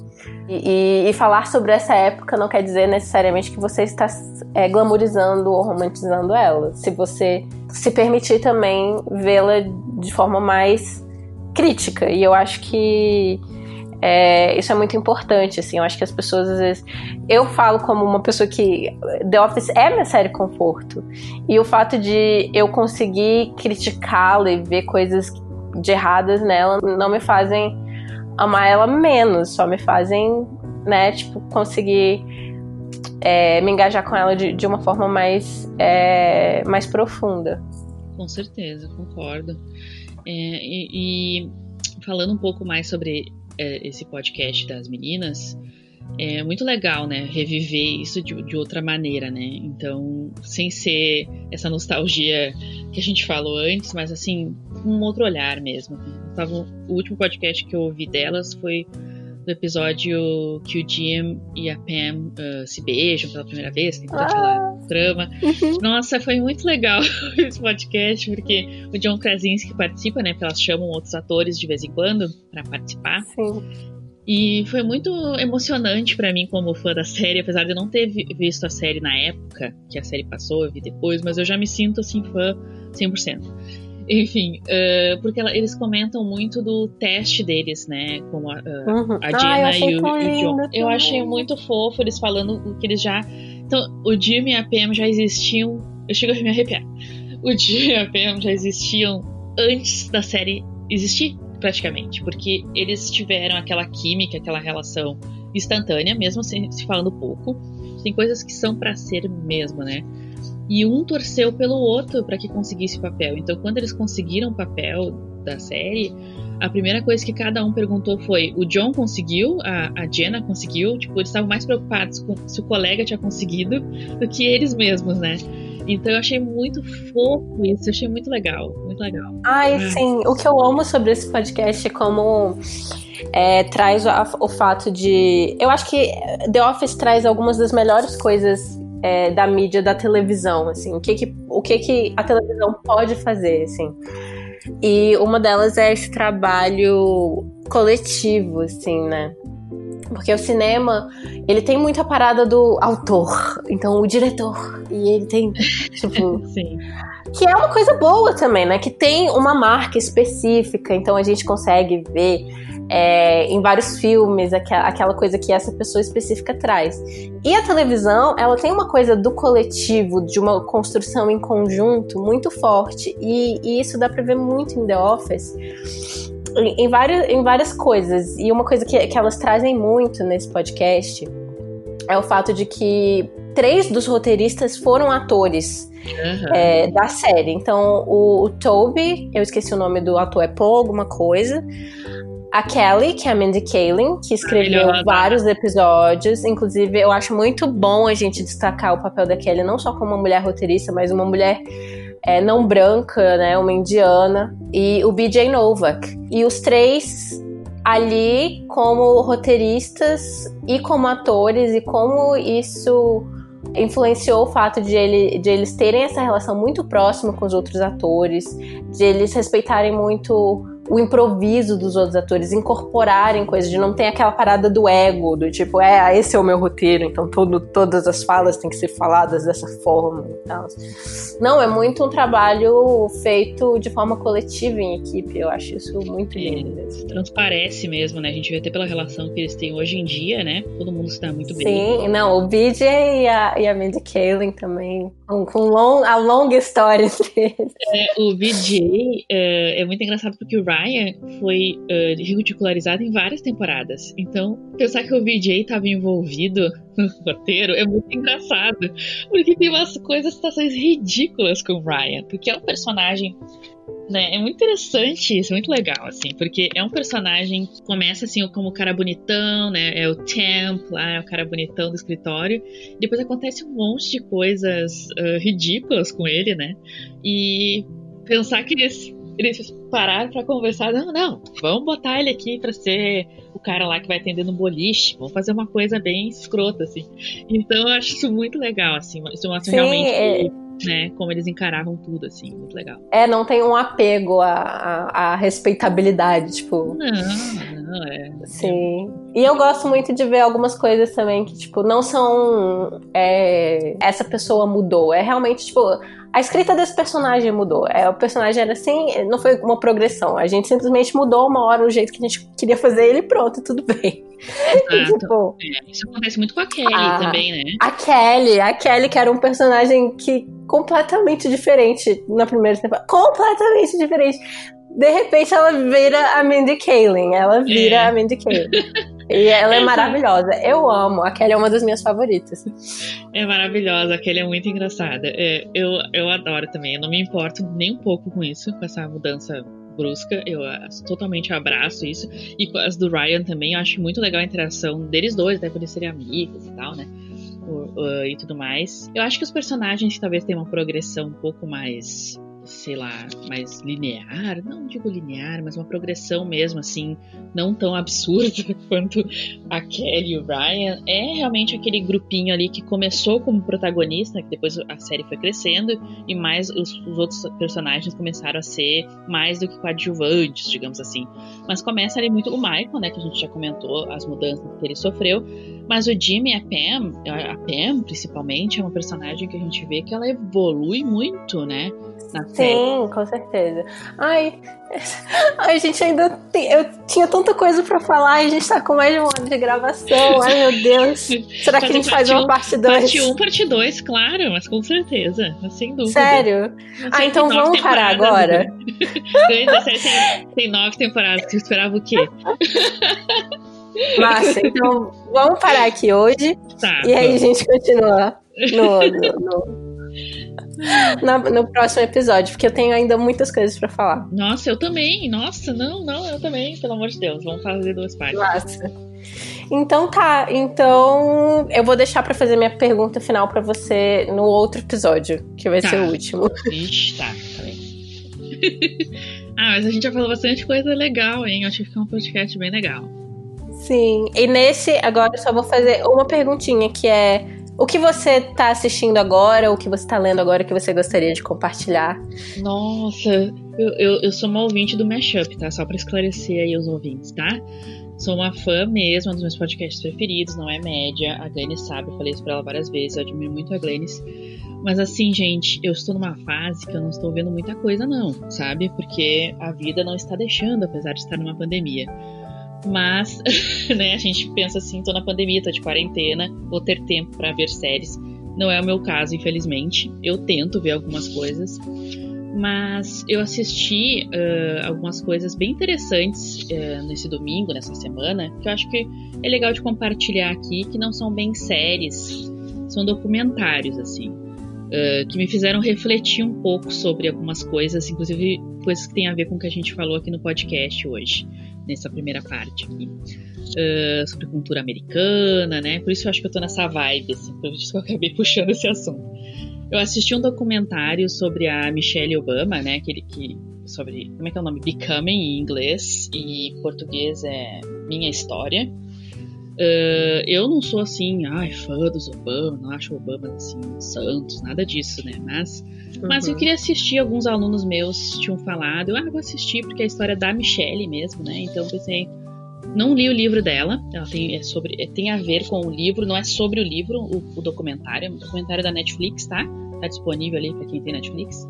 e, e, falar sobre essa época não quer dizer necessariamente que você está é, glamorizando ou romantizando ela. Se você se permitir também vê-la de forma mais crítica. E eu acho que é, isso é muito importante, assim. Eu acho que as pessoas, às vezes. Eu falo como uma pessoa que. The Office é minha série conforto. E o fato de eu conseguir criticá-la e ver coisas de erradas nela não me fazem amar ela menos, só me fazem, né, tipo, conseguir é, me engajar com ela de, de uma forma mais, é, mais profunda. Com certeza, concordo. É, e, e falando um pouco mais sobre é, esse podcast das meninas, é muito legal, né? Reviver isso de, de, outra maneira, né? Então, sem ser essa nostalgia que a gente falou antes, mas assim, um outro olhar mesmo. Tava, o último podcast que eu ouvi delas foi do episódio que o Jim e a Pam uh, se beijam pela primeira vez, tem toda aquela ah. trama. Uhum. Nossa, foi muito legal esse podcast, porque o John Krasinski participa, né? Porque elas chamam outros atores de vez em quando para participar. Sim. E foi muito emocionante para mim como fã da série, apesar de eu não ter visto a série na época que a série passou, eu vi depois, mas eu já me sinto assim fã 100%. Enfim, uh, porque ela, eles comentam muito do teste deles, né? Com a, uh, uhum. a Jenna ah, e, o, o John. Também. Eu achei muito fofo eles falando o que eles já. Então, o Jim e a Pam já existiam. Eu chego a me arrepiar. O Jim e a Pam já existiam antes da série existir, praticamente. Porque eles tiveram aquela química, aquela relação instantânea, mesmo se, se falando pouco. Tem coisas que são para ser mesmo, né? E um torceu pelo outro para que conseguisse o papel. Então, quando eles conseguiram o papel da série, a primeira coisa que cada um perguntou foi: o John conseguiu? A, a Jenna conseguiu? Tipo, eles estavam mais preocupados com se o colega tinha conseguido do que eles mesmos, né? Então eu achei muito fofo isso, eu achei muito legal, muito legal. Ai, ah. sim. O que eu amo sobre esse podcast é como é, traz a, o fato de. Eu acho que The Office traz algumas das melhores coisas é, da mídia da televisão, assim, o que que, o que que a televisão pode fazer, assim. E uma delas é esse trabalho coletivo, assim, né? Porque o cinema, ele tem muita parada do autor, então o diretor, e ele tem, tipo... Sim. Que é uma coisa boa também, né? Que tem uma marca específica, então a gente consegue ver é, em vários filmes, aquela, coisa que essa pessoa específica traz. E a televisão, ela tem uma coisa do coletivo, de uma construção em conjunto muito forte, e, e isso dá pra ver muito em The Office. Em, em, vários, em várias coisas. E uma coisa que, que elas trazem muito nesse podcast é o fato de que três dos roteiristas foram atores uhum. é, da série. Então, o, o, Toby, eu esqueci o nome do ator, é Paul alguma coisa. A Kelly, que é a Mindy Kaling, que escreveu vários episódios. Inclusive, eu acho muito bom a gente destacar o papel da Kelly, não só como uma mulher roteirista, mas uma mulher é, não branca, né, uma indiana. E o BJ Novak. E os três ali como roteiristas e como atores, e como isso influenciou o fato de, ele, de eles terem essa relação muito próxima com os outros atores, de eles respeitarem muito o improviso dos outros atores, incorporarem coisas, de não ter aquela parada do ego, do tipo, é, esse é o meu roteiro, então todo, todas as falas têm que ser faladas dessa forma e tal. Não, é muito um trabalho feito de forma coletiva em equipe, eu acho isso muito lindo. É, transparece mesmo, né? A gente vê até pela relação que eles têm hoje em dia, né? Todo mundo está muito bem. Sim, não, o BJ e a, e a Mindy Kaling também, com, com long, a longa história deles. É, o BJ é, é muito engraçado porque o Ryan foi uh, ridicularizado em várias temporadas. Então, pensar que o VJ estava envolvido no roteiro é muito engraçado. Porque tem umas coisas, situações ridículas com o Ryan. Porque é um personagem. Né, é muito interessante isso, é muito legal, assim, porque é um personagem que começa assim como o cara bonitão, né? É o Temp lá, é o cara bonitão do escritório. Depois acontece um monte de coisas uh, ridículas com ele, né? E pensar que eles eles pararam para conversar. Não, não, vamos botar ele aqui para ser o cara lá que vai atender no boliche. Vamos fazer uma coisa bem escrota, assim. Então eu acho isso muito legal, assim. Isso mostra Sim, realmente. É... Né, como eles encaravam tudo, assim, muito legal. É, não tem um apego à, à, à respeitabilidade, tipo. Não, não, é. Sim. E eu gosto muito de ver algumas coisas também que, tipo, não são. É, essa pessoa mudou. É realmente, tipo a escrita desse personagem mudou. É, o personagem era assim, não foi uma progressão. A gente simplesmente mudou uma hora o jeito que a gente queria fazer ele e pronto, tudo bem. E, tipo, é, isso acontece muito com a Kelly a, também, né? A Kelly, a Kelly que era um personagem que completamente diferente na primeira temporada. Completamente diferente. De repente ela vira a Mindy Kaling. Ela vira é. a Mindy Kaling. E ela é maravilhosa. Eu amo. A Kelly é uma das minhas favoritas. É maravilhosa. A Kelly é muito engraçada. É, eu, eu adoro também. Eu não me importo nem um pouco com isso, com essa mudança brusca. Eu totalmente abraço isso. E com as do Ryan também, eu acho muito legal a interação deles dois, até por eles serem amigos e tal, né? e tudo mais. Eu acho que os personagens talvez tenham uma progressão um pouco mais sei lá, mais linear, não digo linear, mas uma progressão mesmo, assim, não tão absurda quanto a Kelly e o Ryan, é realmente aquele grupinho ali que começou como protagonista, que depois a série foi crescendo, e mais os, os outros personagens começaram a ser mais do que coadjuvantes, digamos assim. Mas começa ali muito o Michael, né, que a gente já comentou, as mudanças que ele sofreu, mas o Jimmy e a Pam, a Pam principalmente, é uma personagem que a gente vê que ela evolui muito, né? Na Sim, com certeza. Ai, ai, gente, ainda tem, eu tinha tanta coisa pra falar e a gente tá com mais de um ano de gravação. Ai, meu Deus. Será que a gente faz uma parte 2? Parte 1, um, parte 2, claro, mas com certeza. Sem dúvida. Sério? Ah, então vamos parar agora. tem, tem nove temporadas. Você esperava o quê? Massa, então vamos parar aqui hoje. Tá, e aí a gente continua no, no, no, no, próximo episódio, porque eu tenho ainda muitas coisas para falar. Nossa, eu também. Nossa, não, não, eu também, pelo amor de Deus. Vamos fazer duas partes. Massa. Então tá, então eu vou deixar para fazer minha pergunta final para você no outro episódio, que vai tá. ser o último. Ixi, tá, tá bem. ah, mas a gente já falou bastante coisa legal, hein? Acho que fica um podcast bem legal. Sim, e nesse, agora eu só vou fazer uma perguntinha que é: o que você tá assistindo agora, o que você tá lendo agora que você gostaria de compartilhar? Nossa, eu, eu, eu sou uma ouvinte do Mashup, tá? Só pra esclarecer aí os ouvintes, tá? Sou uma fã mesmo, um dos meus podcasts preferidos, não é média. A Glennis sabe, eu falei isso pra ela várias vezes, eu admiro muito a Glennis. Mas assim, gente, eu estou numa fase que eu não estou vendo muita coisa, não, sabe? Porque a vida não está deixando, apesar de estar numa pandemia. Mas, né, a gente pensa assim, tô na pandemia, tô de quarentena, vou ter tempo para ver séries. Não é o meu caso, infelizmente. Eu tento ver algumas coisas. Mas eu assisti uh, algumas coisas bem interessantes uh, nesse domingo, nessa semana, que eu acho que é legal de compartilhar aqui, que não são bem séries, são documentários, assim, uh, que me fizeram refletir um pouco sobre algumas coisas, inclusive coisas que têm a ver com o que a gente falou aqui no podcast hoje, nessa primeira parte aqui. Uh, sobre cultura americana, né? Por isso eu acho que eu tô nessa vibe, assim, por isso que eu acabei puxando esse assunto. Eu assisti um documentário sobre a Michelle Obama, né? Aquele que. Sobre. Como é que é o nome? Becoming em inglês e em português é Minha História. Uh, eu não sou assim, ai, fã dos Obama, não acho Obama assim, santos, nada disso, né? Mas, uhum. mas eu queria assistir, alguns alunos meus tinham falado, eu, ah, vou assistir porque é a história da Michelle mesmo, né? Então pensei, não li o livro dela, ela tem, é sobre, é, tem a ver com o livro, não é sobre o livro, o, o documentário, é um documentário da Netflix, tá? Tá disponível ali para quem tem Netflix.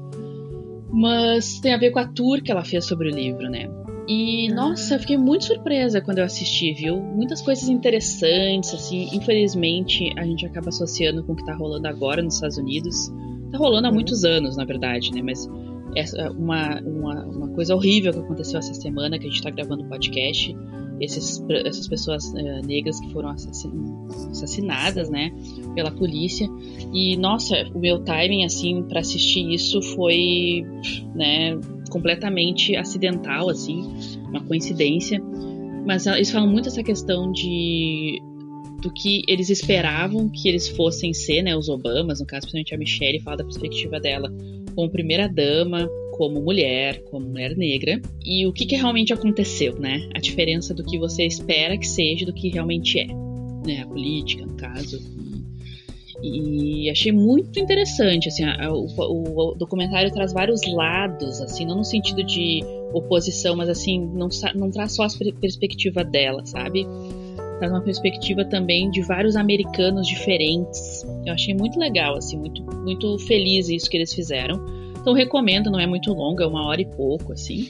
Mas tem a ver com a tour que ela fez sobre o livro, né? E nossa, eu fiquei muito surpresa quando eu assisti, viu? Muitas coisas interessantes, assim. Infelizmente, a gente acaba associando com o que tá rolando agora nos Estados Unidos. Tá rolando há uhum. muitos anos, na verdade, né? Mas essa, uma, uma, uma coisa horrível que aconteceu essa semana que a gente tá gravando o podcast esses, essas pessoas uh, negras que foram assassinadas, né, pela polícia. E nossa, o meu timing assim para assistir isso foi, né, completamente acidental assim, uma coincidência. Mas eles falam muito essa questão de do que eles esperavam que eles fossem ser, né, os Obamas, no caso, principalmente a Michelle, fala da perspectiva dela como primeira dama, como mulher, como mulher negra, e o que, que realmente aconteceu, né? A diferença do que você espera que seja do que realmente é, né? A política, no caso. E, achei muito interessante, assim, o, o, documentário traz vários lados, assim, não no sentido de oposição, mas assim, não, não traz só a perspectiva dela, sabe? Traz uma perspectiva também de vários americanos diferentes. Eu achei muito legal, assim, muito, muito feliz isso que eles fizeram. Então recomendo, não é muito longo, é uma hora e pouco, assim.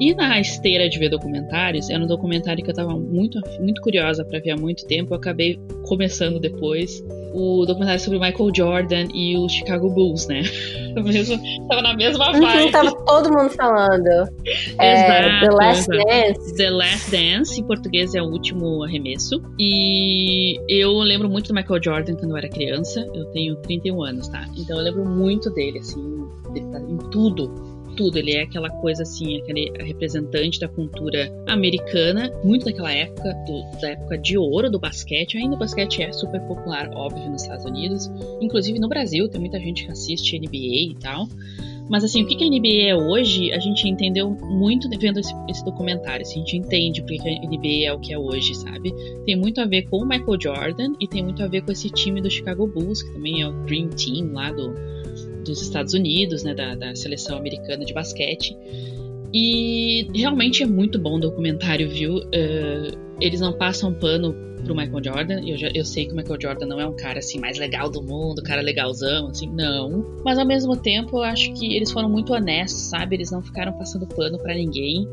E na esteira de ver documentários, era um documentário que eu estava muito, muito curiosa para ver há muito tempo. Eu acabei começando depois o documentário sobre Michael Jordan e o Chicago Bulls, né? Mesmo, tava na mesma uhum, vibe. tava todo mundo falando. É, The Last. Dance. The Last Dance, em português é o último arremesso. E eu lembro muito do Michael Jordan quando eu era criança. Eu tenho 31 anos, tá? Então eu lembro muito dele, assim, dele tá em tudo tudo. Ele é aquela coisa assim, aquele representante da cultura americana, muito daquela época, do, da época de ouro do basquete. Ainda o basquete é super popular, óbvio, nos Estados Unidos. Inclusive no Brasil, tem muita gente que assiste NBA e tal. Mas assim, o que a NBA é hoje, a gente entendeu muito vendo esse, esse documentário. Assim, a gente entende porque a NBA é o que é hoje, sabe? Tem muito a ver com o Michael Jordan e tem muito a ver com esse time do Chicago Bulls, que também é o Dream Team lá do, dos Estados Unidos, né, da, da seleção americana de basquete. E realmente é muito bom o documentário, viu? Uh, eles não passam pano pro Michael Jordan. Eu, já, eu sei que o Michael Jordan não é um cara assim mais legal do mundo, cara legalzão, assim, não. Mas ao mesmo tempo eu acho que eles foram muito honestos, sabe? Eles não ficaram passando pano para ninguém.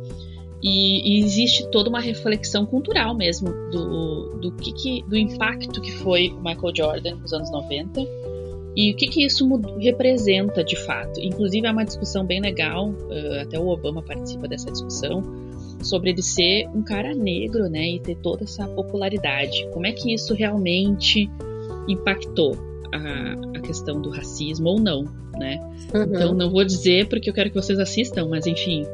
E, e, existe toda uma reflexão cultural mesmo do, do, que, que, do impacto que foi o Michael Jordan nos anos 90 e o que, que isso representa de fato? Inclusive, é uma discussão bem legal, uh, até o Obama participa dessa discussão, sobre ele ser um cara negro, né, e ter toda essa popularidade. Como é que isso realmente impactou a, a questão do racismo ou não, né? Uhum. Então, não vou dizer porque eu quero que vocês assistam, mas enfim,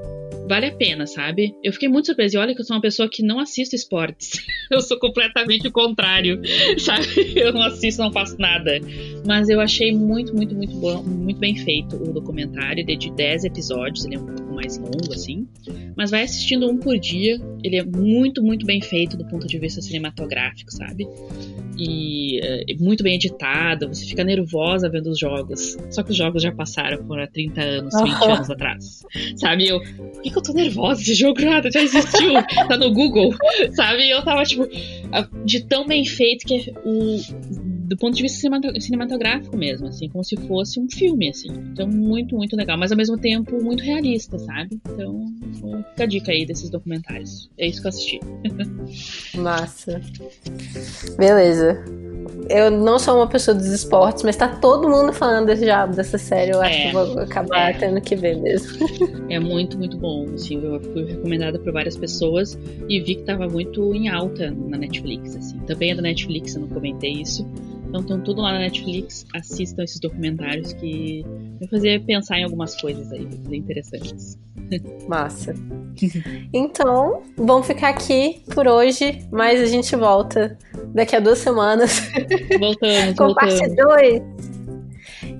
vale a pena, sabe? Eu fiquei muito surpresa. E olha que eu sou uma pessoa que não assisto esportes. eu sou completamente o contrário, sabe? Eu não assisto, não faço nada. Mas eu achei muito, muito, muito bom, muito bem feito o documentário. Ele é de 10 episódios, ele é um pouco mais longo, assim. Mas vai assistindo um por dia. Ele é muito, muito bem feito do ponto de vista cinematográfico, sabe? E é muito bem editado, você fica nervosa vendo os jogos. Só que os jogos já passaram por há 30 anos, 20 uhum. anos atrás. Sabe? Eu, por que, que eu tô nervosa? Esse jogo nada já existiu, tá no Google, sabe? E eu tava tipo, de tão bem feito que o do ponto de vista cinematográfico mesmo, assim, como se fosse um filme, assim. Então, muito, muito legal, mas ao mesmo tempo muito realista, sabe? Então, fica a dica aí desses documentários. É isso que eu assisti. Massa. Beleza. Eu não sou uma pessoa dos esportes, mas tá todo mundo falando já dessa série. Eu acho é, que vou acabar é. tendo que ver mesmo. É muito, muito bom. Assim, eu fui recomendada por várias pessoas e vi que tava muito em alta na Netflix. Assim. Também é da Netflix, eu não comentei isso. Então estão tudo lá na Netflix. Assistam esses documentários que vai fazer pensar em algumas coisas aí, vai fazer interessantes. Massa. Então, vamos ficar aqui por hoje, mas a gente volta daqui a duas semanas. Voltamos, com voltamos. parte 2.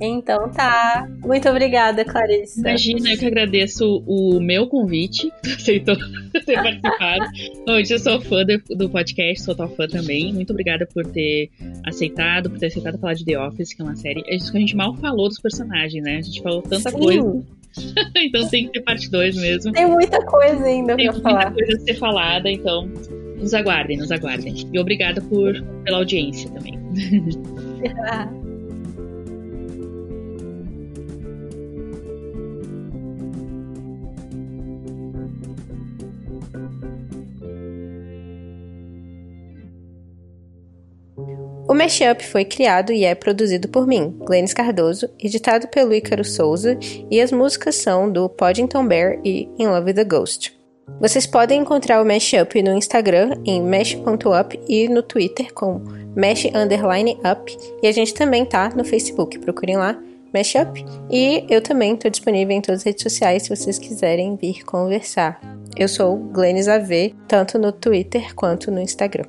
Então tá. Muito obrigada, Clarice. Imagina, eu que agradeço o meu convite, aceitou ter participado. Hoje eu sou fã do podcast, sou tua fã também. Muito obrigada por ter aceitado, por ter aceitado falar de The Office, que é uma série. É isso que a gente mal falou dos personagens, né? A gente falou tanta Sim. coisa. então tem que ter parte 2 mesmo. Tem muita coisa ainda tem pra falar. Tem muita coisa a ser falada, então nos aguardem, nos aguardem. E obrigada por, pela audiência também. O Mashup foi criado e é produzido por mim, Glennis Cardoso, editado pelo Ícaro Souza, e as músicas são do Poddington Bear e In Love with the Ghost. Vocês podem encontrar o Mashup no Instagram em mesh.up e no Twitter com mesh underline up, e a gente também tá no Facebook, procurem lá Mashup, e eu também estou disponível em todas as redes sociais se vocês quiserem vir conversar. Eu sou Glennis AV, tanto no Twitter quanto no Instagram.